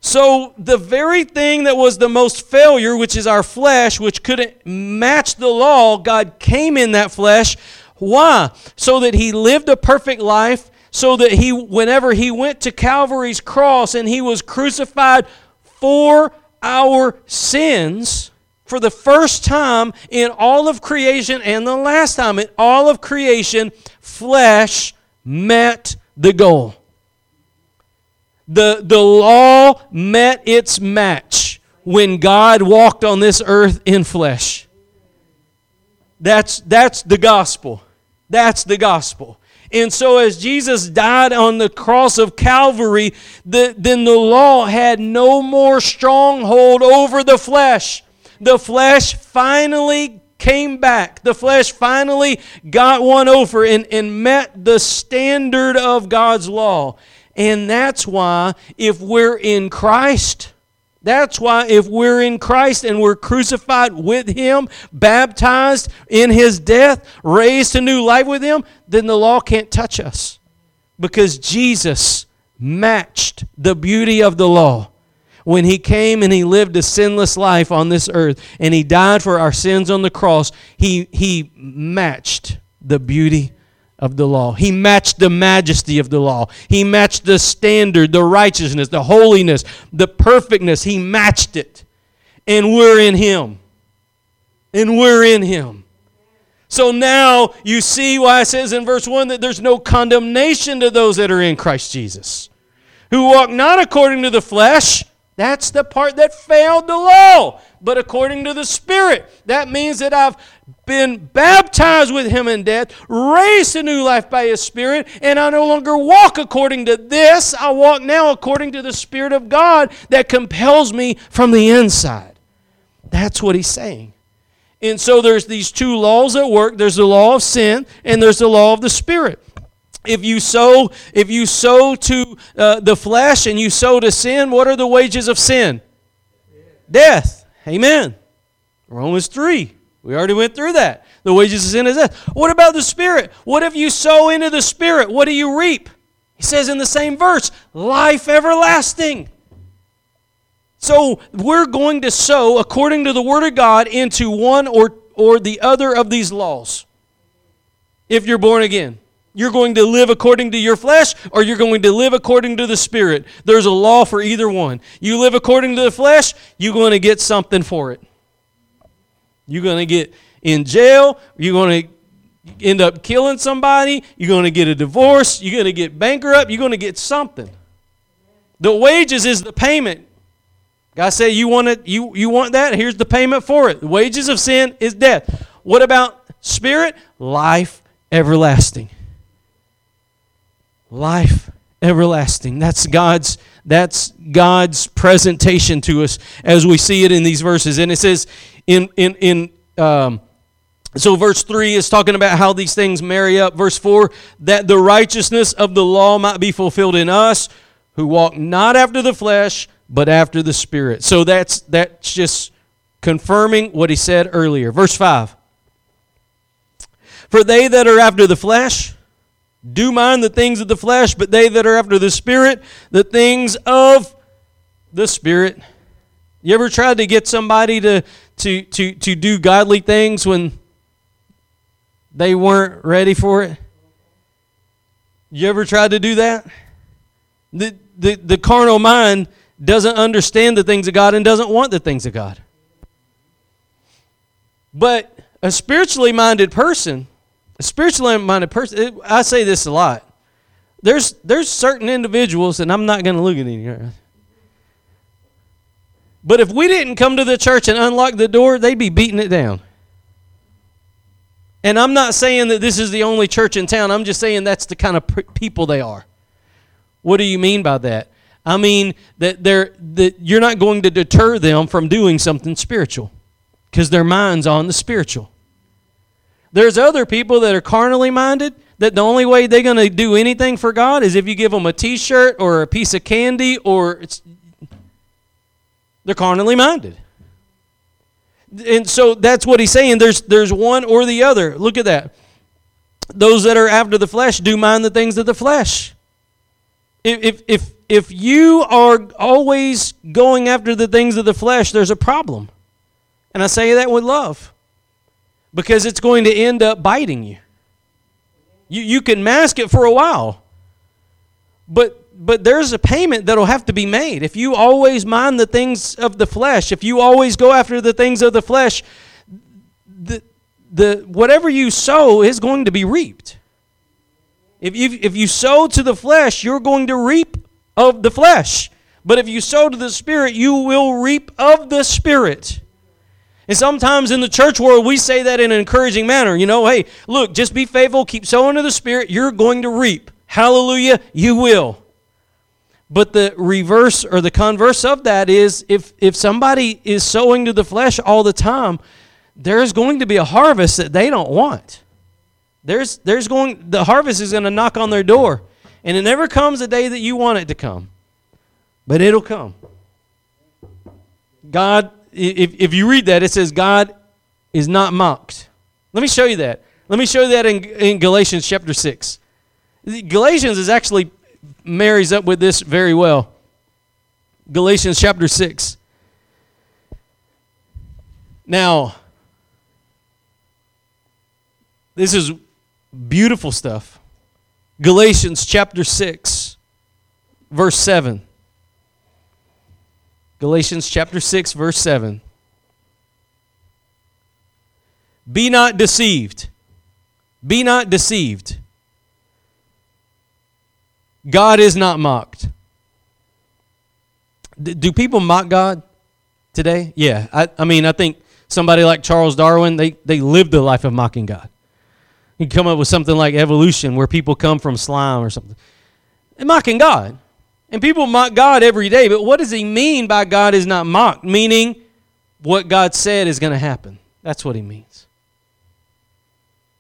So, the very thing that was the most failure, which is our flesh, which couldn't match the law, God came in that flesh. Why? So that He lived a perfect life, so that He, whenever He went to Calvary's cross and He was crucified for our sins for the first time in all of creation and the last time in all of creation, flesh met the goal. The, the law met its match when God walked on this earth in flesh. That's, that's the gospel. That's the gospel. And so, as Jesus died on the cross of Calvary, the, then the law had no more stronghold over the flesh. The flesh finally came back. The flesh finally got one over and, and met the standard of God's law. And that's why, if we're in Christ, that's why, if we're in Christ and we're crucified with Him, baptized in His death, raised to new life with Him, then the law can't touch us. Because Jesus matched the beauty of the law when He came and He lived a sinless life on this earth and He died for our sins on the cross. He, he matched the beauty of the law. He matched the majesty of the law. He matched the standard, the righteousness, the holiness, the perfectness. He matched it. And we're in Him. And we're in Him. So now you see why it says in verse 1 that there's no condemnation to those that are in Christ Jesus, who walk not according to the flesh. That's the part that failed the law. but according to the Spirit. That means that I've been baptized with him in death, raised to new life by his Spirit, and I no longer walk according to this. I walk now according to the Spirit of God that compels me from the inside. That's what he's saying. And so there's these two laws at work. There's the law of sin and there's the law of the spirit. If you sow, if you sow to uh, the flesh and you sow to sin, what are the wages of sin? Death. Amen. Romans 3. We already went through that. The wages of sin is death. What about the Spirit? What if you sow into the Spirit? What do you reap? He says in the same verse, life everlasting. So we're going to sow, according to the Word of God, into one or, or the other of these laws. If you're born again, you're going to live according to your flesh or you're going to live according to the Spirit. There's a law for either one. You live according to the flesh, you're going to get something for it. You're going to get in jail, you're going to end up killing somebody, you're going to get a divorce, you're going to get bankrupt, you're going to get something. The wages is the payment God said, you want it, you, you want that? Here's the payment for it. The wages of sin is death. What about spirit? Life everlasting. Life everlasting. That's God's that's God's presentation to us as we see it in these verses. And it says in in in um, so verse 3 is talking about how these things marry up. Verse 4 that the righteousness of the law might be fulfilled in us who walk not after the flesh but after the Spirit. So that's that's just confirming what he said earlier. Verse 5. For they that are after the flesh do mind the things of the flesh, but they that are after the Spirit, the things of the Spirit. You ever tried to get somebody to, to, to, to do godly things when they weren't ready for it? You ever tried to do that? The, the, the carnal mind doesn't understand the things of God and doesn't want the things of God. But a spiritually minded person, spiritually minded person, I say this a lot. There's, there's certain individuals, and I'm not going to look at any. But if we didn't come to the church and unlock the door, they'd be beating it down. And I'm not saying that this is the only church in town. I'm just saying that's the kind of people they are. What do you mean by that? I mean that they're that you're not going to deter them from doing something spiritual because their mind's on the spiritual. There's other people that are carnally minded that the only way they're going to do anything for God is if you give them a t-shirt or a piece of candy or it's they're carnally minded. And so that's what he's saying there's there's one or the other. Look at that. Those that are after the flesh do mind the things of the flesh. If if if if you are always going after the things of the flesh, there's a problem. And I say that with love because it's going to end up biting you. You, you can mask it for a while, but, but there's a payment that'll have to be made. If you always mind the things of the flesh, if you always go after the things of the flesh, the, the, whatever you sow is going to be reaped. If you, if you sow to the flesh, you're going to reap of the flesh. But if you sow to the Spirit, you will reap of the Spirit. And sometimes in the church world, we say that in an encouraging manner. You know, hey, look, just be faithful, keep sowing to the Spirit, you're going to reap. Hallelujah, you will. But the reverse or the converse of that is if, if somebody is sowing to the flesh all the time, there's going to be a harvest that they don't want. There's, there's going, the harvest is going to knock on their door. And it never comes the day that you want it to come, but it'll come. God, if, if you read that, it says God is not mocked. Let me show you that. Let me show you that in, in Galatians chapter 6. Galatians is actually marries up with this very well. Galatians chapter 6. Now, this is beautiful stuff. Galatians chapter 6, verse 7. Galatians chapter 6, verse 7. Be not deceived. Be not deceived. God is not mocked. do people mock God? today? Yeah. I, I mean, I think somebody like Charles Darwin, they, they lived the life of mocking God. You come up with something like evolution, where people come from slime or something. And mocking God. And people mock God every day, but what does he mean by God is not mocked? Meaning, what God said is going to happen. That's what he means.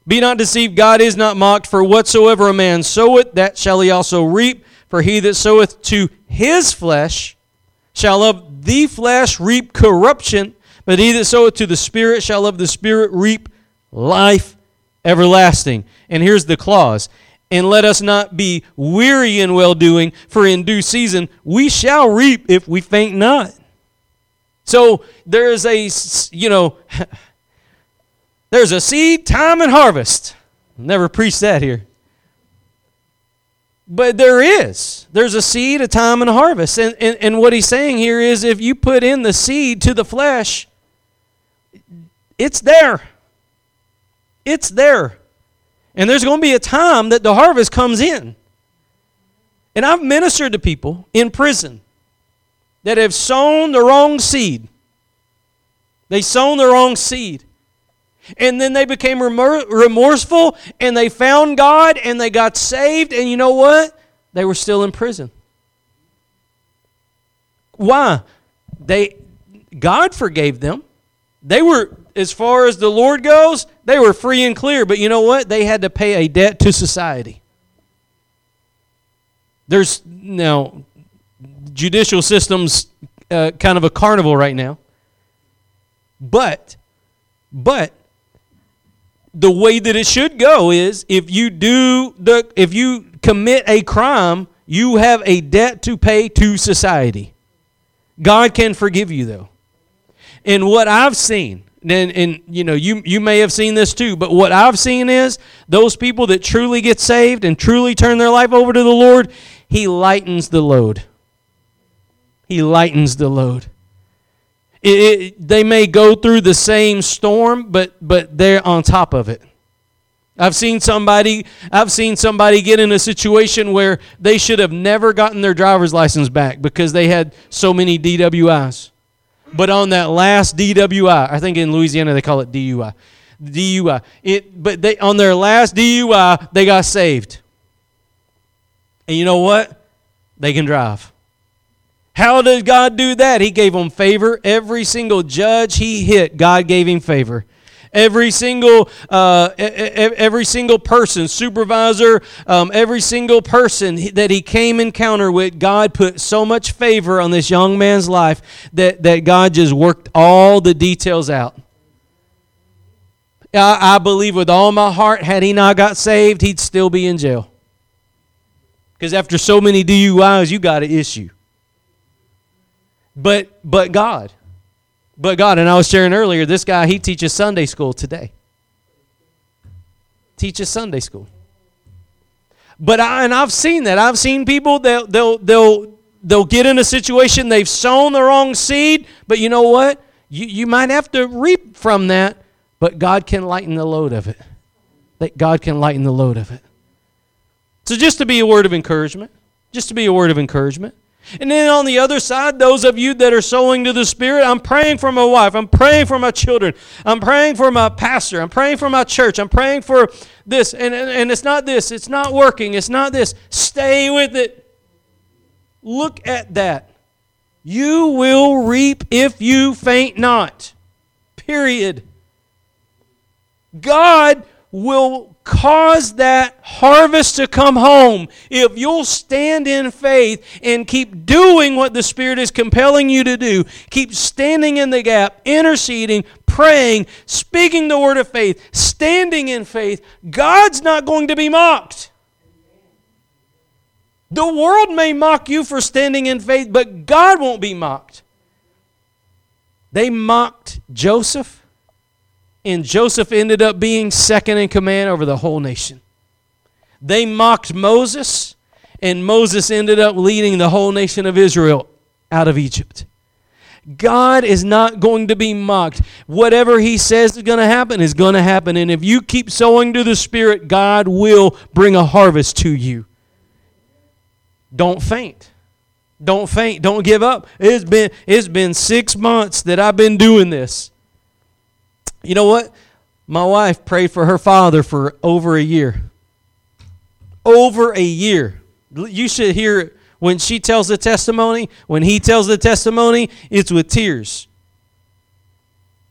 Be not deceived, God is not mocked, for whatsoever a man soweth, that shall he also reap. For he that soweth to his flesh shall of the flesh reap corruption, but he that soweth to the Spirit shall of the Spirit reap life everlasting. And here's the clause and let us not be weary in well doing, for in due season we shall reap if we faint not. So there is a, you know, *laughs* there's a seed, time, and harvest. Never preached that here. But there is. There's a seed, a time, and a harvest. And, and, and what he's saying here is if you put in the seed to the flesh, it's there. It's there. And there's going to be a time that the harvest comes in. And I've ministered to people in prison that have sown the wrong seed. They sown the wrong seed. And then they became remorseful and they found God and they got saved. And you know what? They were still in prison. Why? They God forgave them. They were as far as the Lord goes, they were free and clear. But you know what? They had to pay a debt to society. There's now judicial systems uh, kind of a carnival right now. But, but the way that it should go is if you do the if you commit a crime, you have a debt to pay to society. God can forgive you though. And what I've seen, and, and you know you you may have seen this too but what i've seen is those people that truly get saved and truly turn their life over to the lord he lightens the load. He lightens the load. It, it, they may go through the same storm but but they're on top of it. I've seen somebody I've seen somebody get in a situation where they should have never gotten their driver's license back because they had so many DWIs. But on that last DWI, I think in Louisiana they call it DUI. DUI. It, but they on their last DUI, they got saved. And you know what? They can drive. How did God do that? He gave them favor. Every single judge he hit, God gave him favor. Every single, uh, every single person, supervisor, um, every single person that he came encounter with, God put so much favor on this young man's life that, that God just worked all the details out. I, I believe with all my heart, had he not got saved, he'd still be in jail. Because after so many DUIs, you got an issue. But but God, but God, and I was sharing earlier, this guy, he teaches Sunday school today. Teaches Sunday school. But I, and I've seen that. I've seen people they'll they'll they'll they'll get in a situation they've sown the wrong seed, but you know what? You you might have to reap from that, but God can lighten the load of it. That God can lighten the load of it. So just to be a word of encouragement, just to be a word of encouragement. And then on the other side, those of you that are sowing to the Spirit, I'm praying for my wife. I'm praying for my children. I'm praying for my pastor. I'm praying for my church. I'm praying for this. And, and, and it's not this. It's not working. It's not this. Stay with it. Look at that. You will reap if you faint not. Period. God will cause that harvest to come home if you'll stand in faith and keep doing what the Spirit is compelling you to do. Keep standing in the gap, interceding, praying, speaking the word of faith, standing in faith. God's not going to be mocked. The world may mock you for standing in faith, but God won't be mocked. They mocked Joseph and Joseph ended up being second in command over the whole nation. They mocked Moses, and Moses ended up leading the whole nation of Israel out of Egypt. God is not going to be mocked. Whatever He says is going to happen is going to happen. And if you keep sowing to the Spirit, God will bring a harvest to you. Don't faint. Don't faint. Don't give up. It's been it's been six months that I've been doing this. You know what? My wife prayed for her father for over a year. Over a year. You should hear it when she tells the testimony. When he tells the testimony, it's with tears.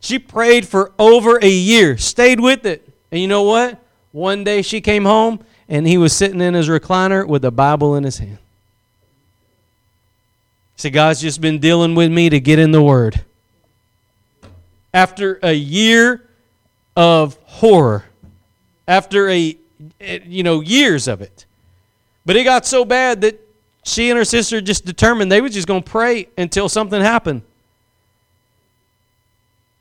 She prayed for over a year, stayed with it. And you know what? One day she came home and he was sitting in his recliner with a Bible in his hand. Said, God's just been dealing with me to get in the Word. After a year of horror, after a, eh, you know, years of it. But it got so bad that she and her sister just determined they were just going to pray until something happened.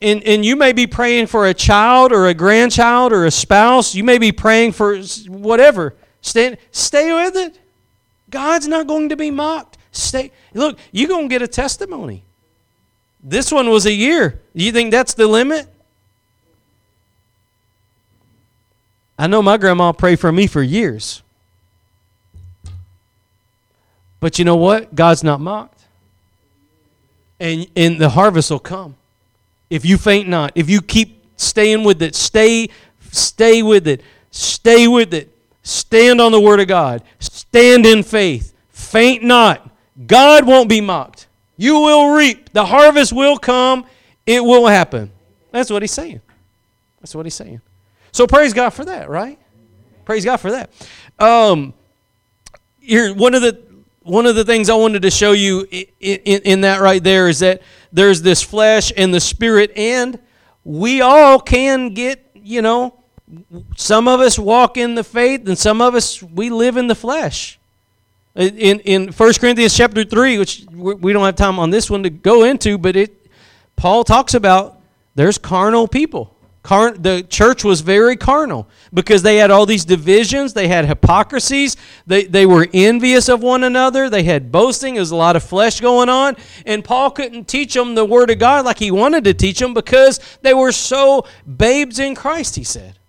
And, and you may be praying for a child or a grandchild or a spouse. You may be praying for whatever. Stay, stay with it. God's not going to be mocked. Stay. Look, you're going to get a testimony. This one was a year. You think that's the limit? I know my grandma prayed for me for years. But you know what? God's not mocked. And, and the harvest will come. If you faint not, if you keep staying with it, stay, stay with it, stay with it. Stand on the word of God. Stand in faith. Faint not. God won't be mocked. You will reap. The harvest will come. It will happen. That's what he's saying. That's what he's saying. So praise God for that, right? Praise God for that. Um, here, one of the one of the things I wanted to show you in, in, in that right there is that there's this flesh and the spirit, and we all can get, you know, some of us walk in the faith, and some of us we live in the flesh. In in 1 Corinthians chapter 3, which we don't have time on this one to go into, but it Paul talks about there's carnal people. Car- the church was very carnal because they had all these divisions, they had hypocrisies, they, they were envious of one another, they had boasting, there was a lot of flesh going on, and Paul couldn't teach them the Word of God like he wanted to teach them because they were so babes in Christ, he said.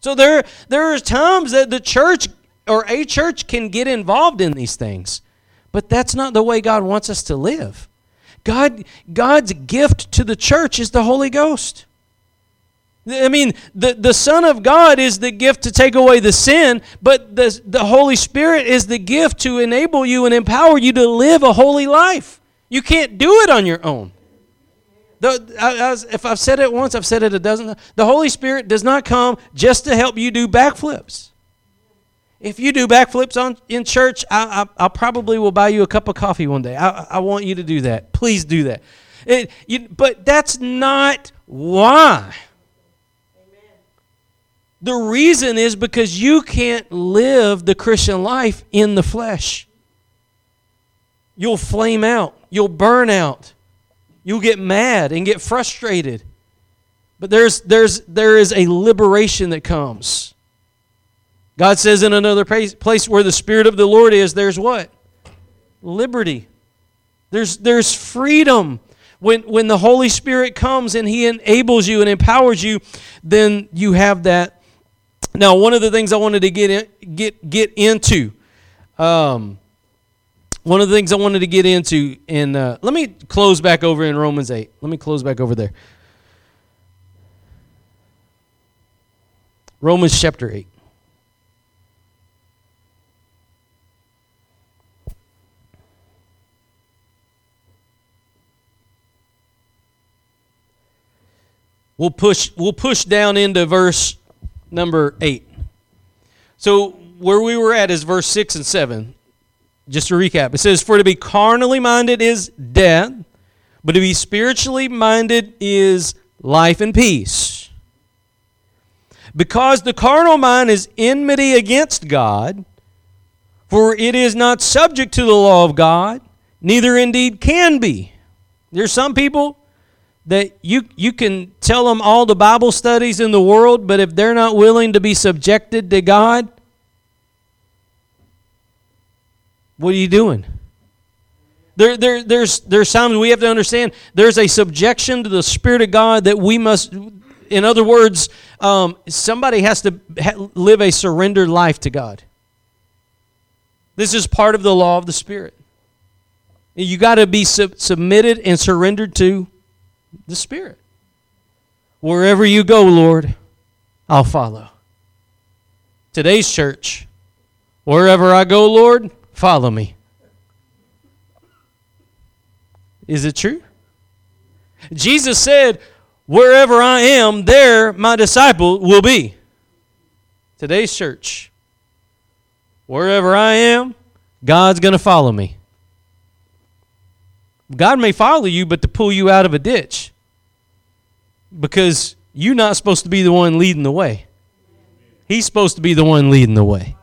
So there, there are times that the church or a church can get involved in these things. But that's not the way God wants us to live. God, God's gift to the church is the Holy Ghost. I mean, the, the Son of God is the gift to take away the sin, but the, the Holy Spirit is the gift to enable you and empower you to live a holy life. You can't do it on your own. The, I, I if I've said it once, I've said it a dozen. times. The Holy Spirit does not come just to help you do backflips. If you do backflips on in church, I, I, I, probably will buy you a cup of coffee one day. I, I want you to do that. Please do that. It, you, but that's not why. Amen. The reason is because you can't live the Christian life in the flesh. You'll flame out. You'll burn out. You'll get mad and get frustrated. But there's, there's, there is a liberation that comes. God says in another place where the Spirit of the Lord is, there's what? Liberty. There's, there's freedom. When, when the Holy Spirit comes and He enables you and empowers you, then you have that. Now, one of the things I wanted to get, in, get, get into, um, one of the things I wanted to get into, and uh, let me close back over in Romans 8. Let me close back over there. Romans chapter 8. We'll push we'll push down into verse number 8. So where we were at is verse 6 and 7. Just to recap. It says for to be carnally minded is death, but to be spiritually minded is life and peace. Because the carnal mind is enmity against God, for it is not subject to the law of God, neither indeed can be. There's some people that you, you can tell them all the Bible studies in the world, but if they're not willing to be subjected to God, what are you doing? There, there, there's, there's times we have to understand there's a subjection to the Spirit of God that we must, in other words, um, somebody has to ha- live a surrendered life to God. This is part of the law of the Spirit. You got to be sub- submitted and surrendered to the Spirit. Wherever you go, Lord, I'll follow. Today's church, wherever I go, Lord, follow me. Is it true? Jesus said, Wherever I am, there my disciple will be. Today's church, wherever I am, God's going to follow me. God may follow you, but to pull you out of a ditch because you're not supposed to be the one leading the way. He's supposed to be the one leading the way.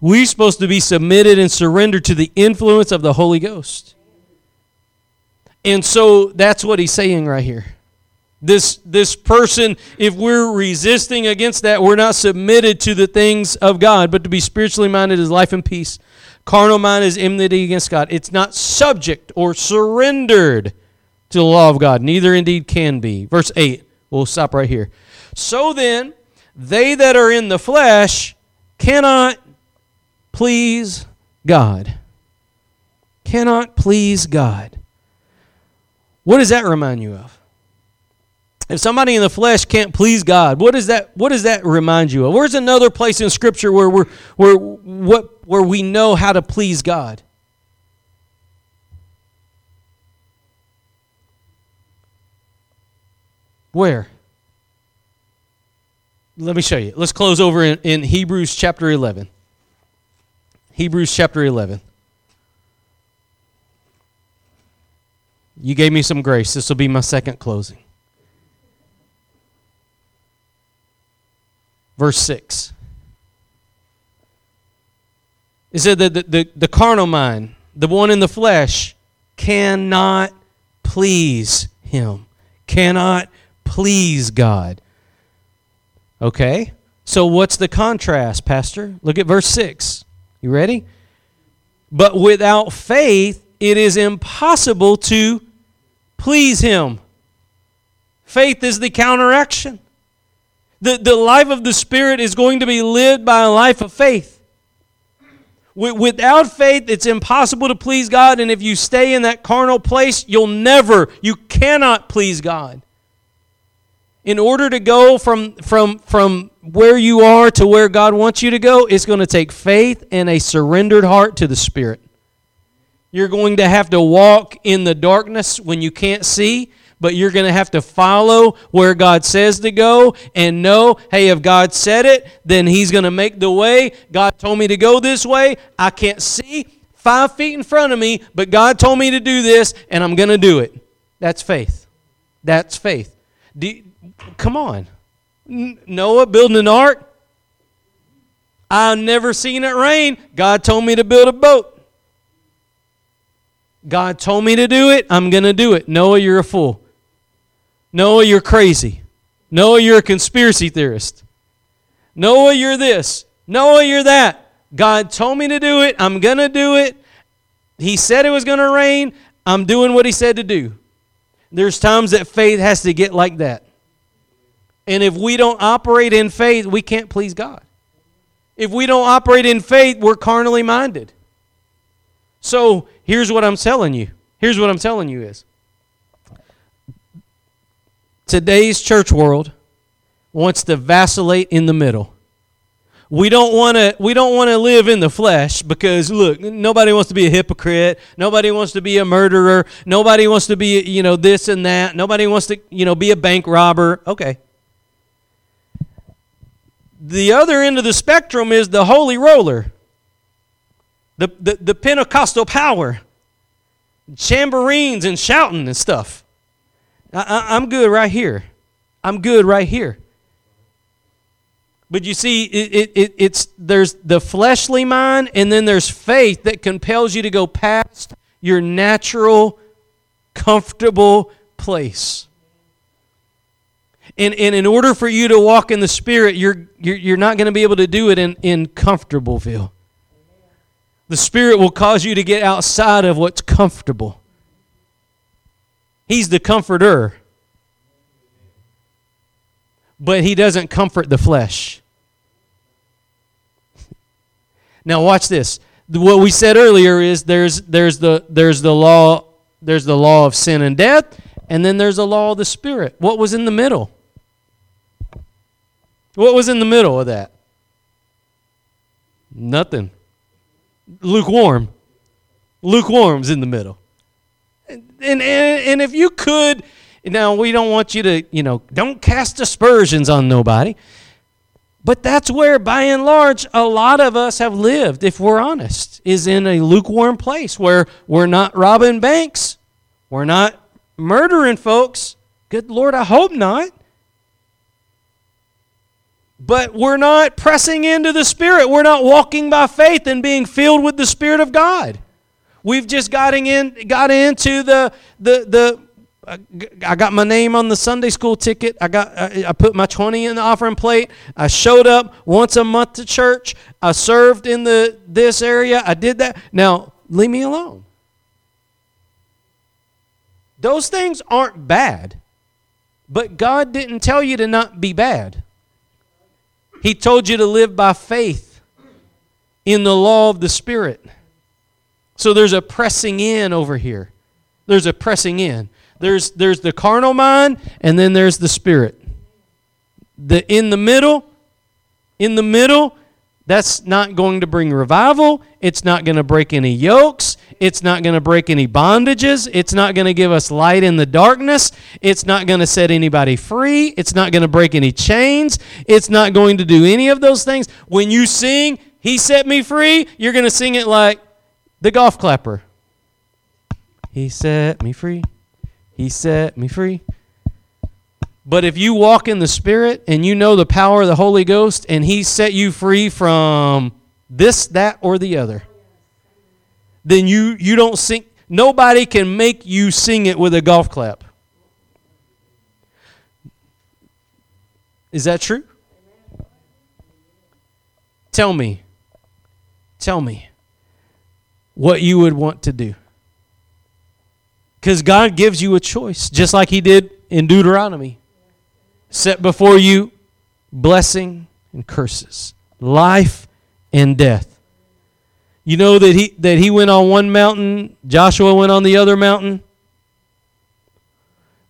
We're supposed to be submitted and surrendered to the influence of the Holy Ghost. And so that's what he's saying right here. This, this person, if we're resisting against that, we're not submitted to the things of God, but to be spiritually minded is life and peace. Carnal mind is enmity against God. It's not subject or surrendered to the law of God. Neither indeed can be. Verse 8. We'll stop right here. So then, they that are in the flesh cannot please God. Cannot please God. What does that remind you of? If somebody in the flesh can't please God, what does that what does that remind you of? Where's another place in scripture where we're where what where we know how to please God? Where? Let me show you. Let's close over in, in Hebrews chapter 11. Hebrews chapter 11. You gave me some grace. This will be my second closing. Verse 6. It said that the, the, the carnal mind, the one in the flesh, cannot please him, cannot please God. Okay? So what's the contrast, Pastor? Look at verse 6. You ready? But without faith, it is impossible to please him. Faith is the counteraction. The, the life of the Spirit is going to be lived by a life of faith. Without faith, it's impossible to please God. And if you stay in that carnal place, you'll never, you cannot please God. In order to go from, from, from where you are to where God wants you to go, it's going to take faith and a surrendered heart to the Spirit. You're going to have to walk in the darkness when you can't see but you're going to have to follow where God says to go and know, hey, if God said it, then He's going to make the way. God told me to go this way. I can't see five feet in front of me, but God told me to do this, and I'm going to do it. That's faith. That's faith. You, come on. Noah building an ark. I've never seen it rain. God told me to build a boat. God told me to do it. I'm going to do it. Noah, you're a fool. Noah, you're crazy. Noah, you're a conspiracy theorist. Noah, you're this. Noah, you're that. God told me to do it. I'm going to do it. He said it was going to rain. I'm doing what he said to do. There's times that faith has to get like that. And if we don't operate in faith, we can't please God. If we don't operate in faith, we're carnally minded. So here's what I'm telling you. Here's what I'm telling you is today's church world wants to vacillate in the middle. We don't want to we don't want to live in the flesh because look, nobody wants to be a hypocrite, nobody wants to be a murderer, nobody wants to be, you know, this and that. Nobody wants to, you know, be a bank robber. Okay. The other end of the spectrum is the holy roller. The the, the Pentecostal power. Chamberines and shouting and stuff. I, am good right here. I'm good right here. But you see, it, it, it's there's the fleshly mind, and then there's faith that compels you to go past your natural, comfortable place. And, and in order for you to walk in the Spirit, you're, you're, you're not going to be able to do it in, in comfortableville. The Spirit will cause you to get outside of what's comfortable. He's the comforter. But he doesn't comfort the flesh. *laughs* Now, watch this. what we said earlier is there's there's the there's the law there's the law of sin and death, and then there's the law of the spirit. What was in the middle? What was in the middle of that? Nothing. Lukewarm. Lukewarm's in the middle. And, and, and if you could, now we don't want you to, you know, don't cast aspersions on nobody. But that's where, by and large, a lot of us have lived, if we're honest, is in a lukewarm place where we're not robbing banks, we're not murdering folks. Good Lord, I hope not. But we're not pressing into the Spirit. We're not walking by faith and being filled with the Spirit of God. We've just gotten in, got into the, the, the uh, I got my name on the Sunday school ticket. I got uh, I put my 20 in the offering plate. I showed up once a month to church. I served in the this area. I did that. Now, leave me alone. Those things aren't bad. But God didn't tell you to not be bad. He told you to live by faith in the law of the Spirit. So there's a pressing in over here. There's a pressing in. There's there's the carnal mind and then there's the spirit. The in the middle, in the middle, that's not going to bring revival. It's not going to break any yokes. It's not going to break any bondages. It's not going to give us light in the darkness. It's not going to set anybody free. It's not going to break any chains. It's not going to do any of those things. When you sing, He set me free, you're going to sing it like the golf clapper. He set me free. He set me free. But if you walk in the Spirit and you know the power of the Holy Ghost and He set you free from this, that, or the other, then you, you don't sing. Nobody can make you sing it with a golf clap. Is that true? Tell me. Tell me what you would want to do. Because God gives you a choice, just like He did in Deuteronomy. Set before you blessing and curses, life and death. You know that he that he went on one mountain, Joshua went on the other mountain.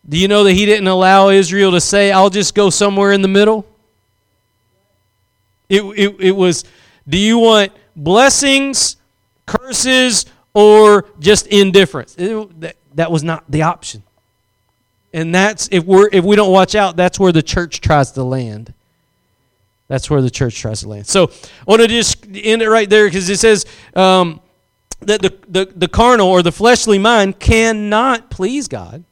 Do you know that he didn't allow Israel to say, I'll just go somewhere in the middle? It, it, it was, do you want blessings, curses, or just indifference? It, that was not the option. And that's if we're if we don't watch out, that's where the church tries to land. That's where the church tries to land. So I want to just end it right there because it says um, that the, the, the carnal or the fleshly mind cannot please God.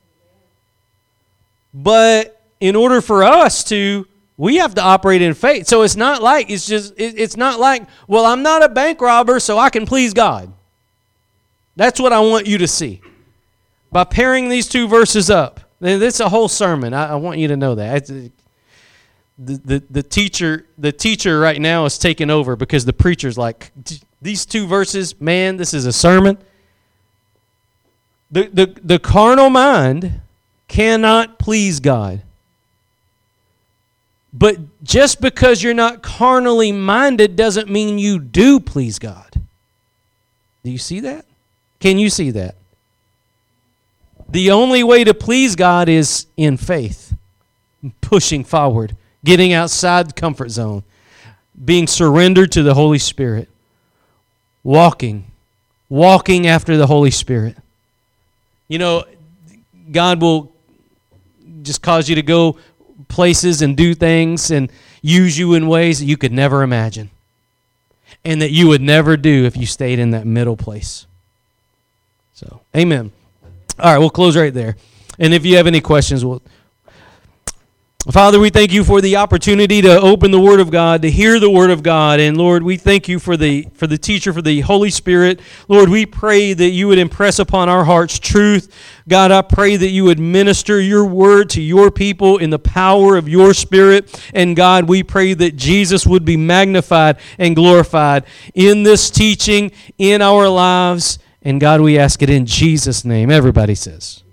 But in order for us to, we have to operate in faith. So it's not like it's just it, it's not like, well, I'm not a bank robber, so I can please God. That's what I want you to see by pairing these two verses up. Is a whole sermon. I, I want you to know that. the, the, the teacher the teacher right now is taking over because the preacher's like these two verses man this is a sermon the, the, the carnal mind cannot please god but just because you're not carnally minded doesn't mean you do please god. Do you see that? Can you see that? The only way to please God is in faith, pushing forward, getting outside the comfort zone, being surrendered to the Holy Spirit, walking, walking after the Holy Spirit. You know, God will just cause you to go places and do things and use you in ways that you could never imagine and that you would never do if you stayed in that middle place. So, amen. All right, we'll close right there. And if you have any questions, we'll. Father, we thank you for the opportunity to open the Word of God, to hear the Word of God, and Lord, we thank you for the for the teacher, for the Holy Spirit. Lord, we pray that you would impress upon our hearts truth. God, I pray that you would minister your Word to your people in the power of your Spirit. And God, we pray that Jesus would be magnified and glorified in this teaching, in our lives. And God, we ask it in Jesus' name. Everybody says.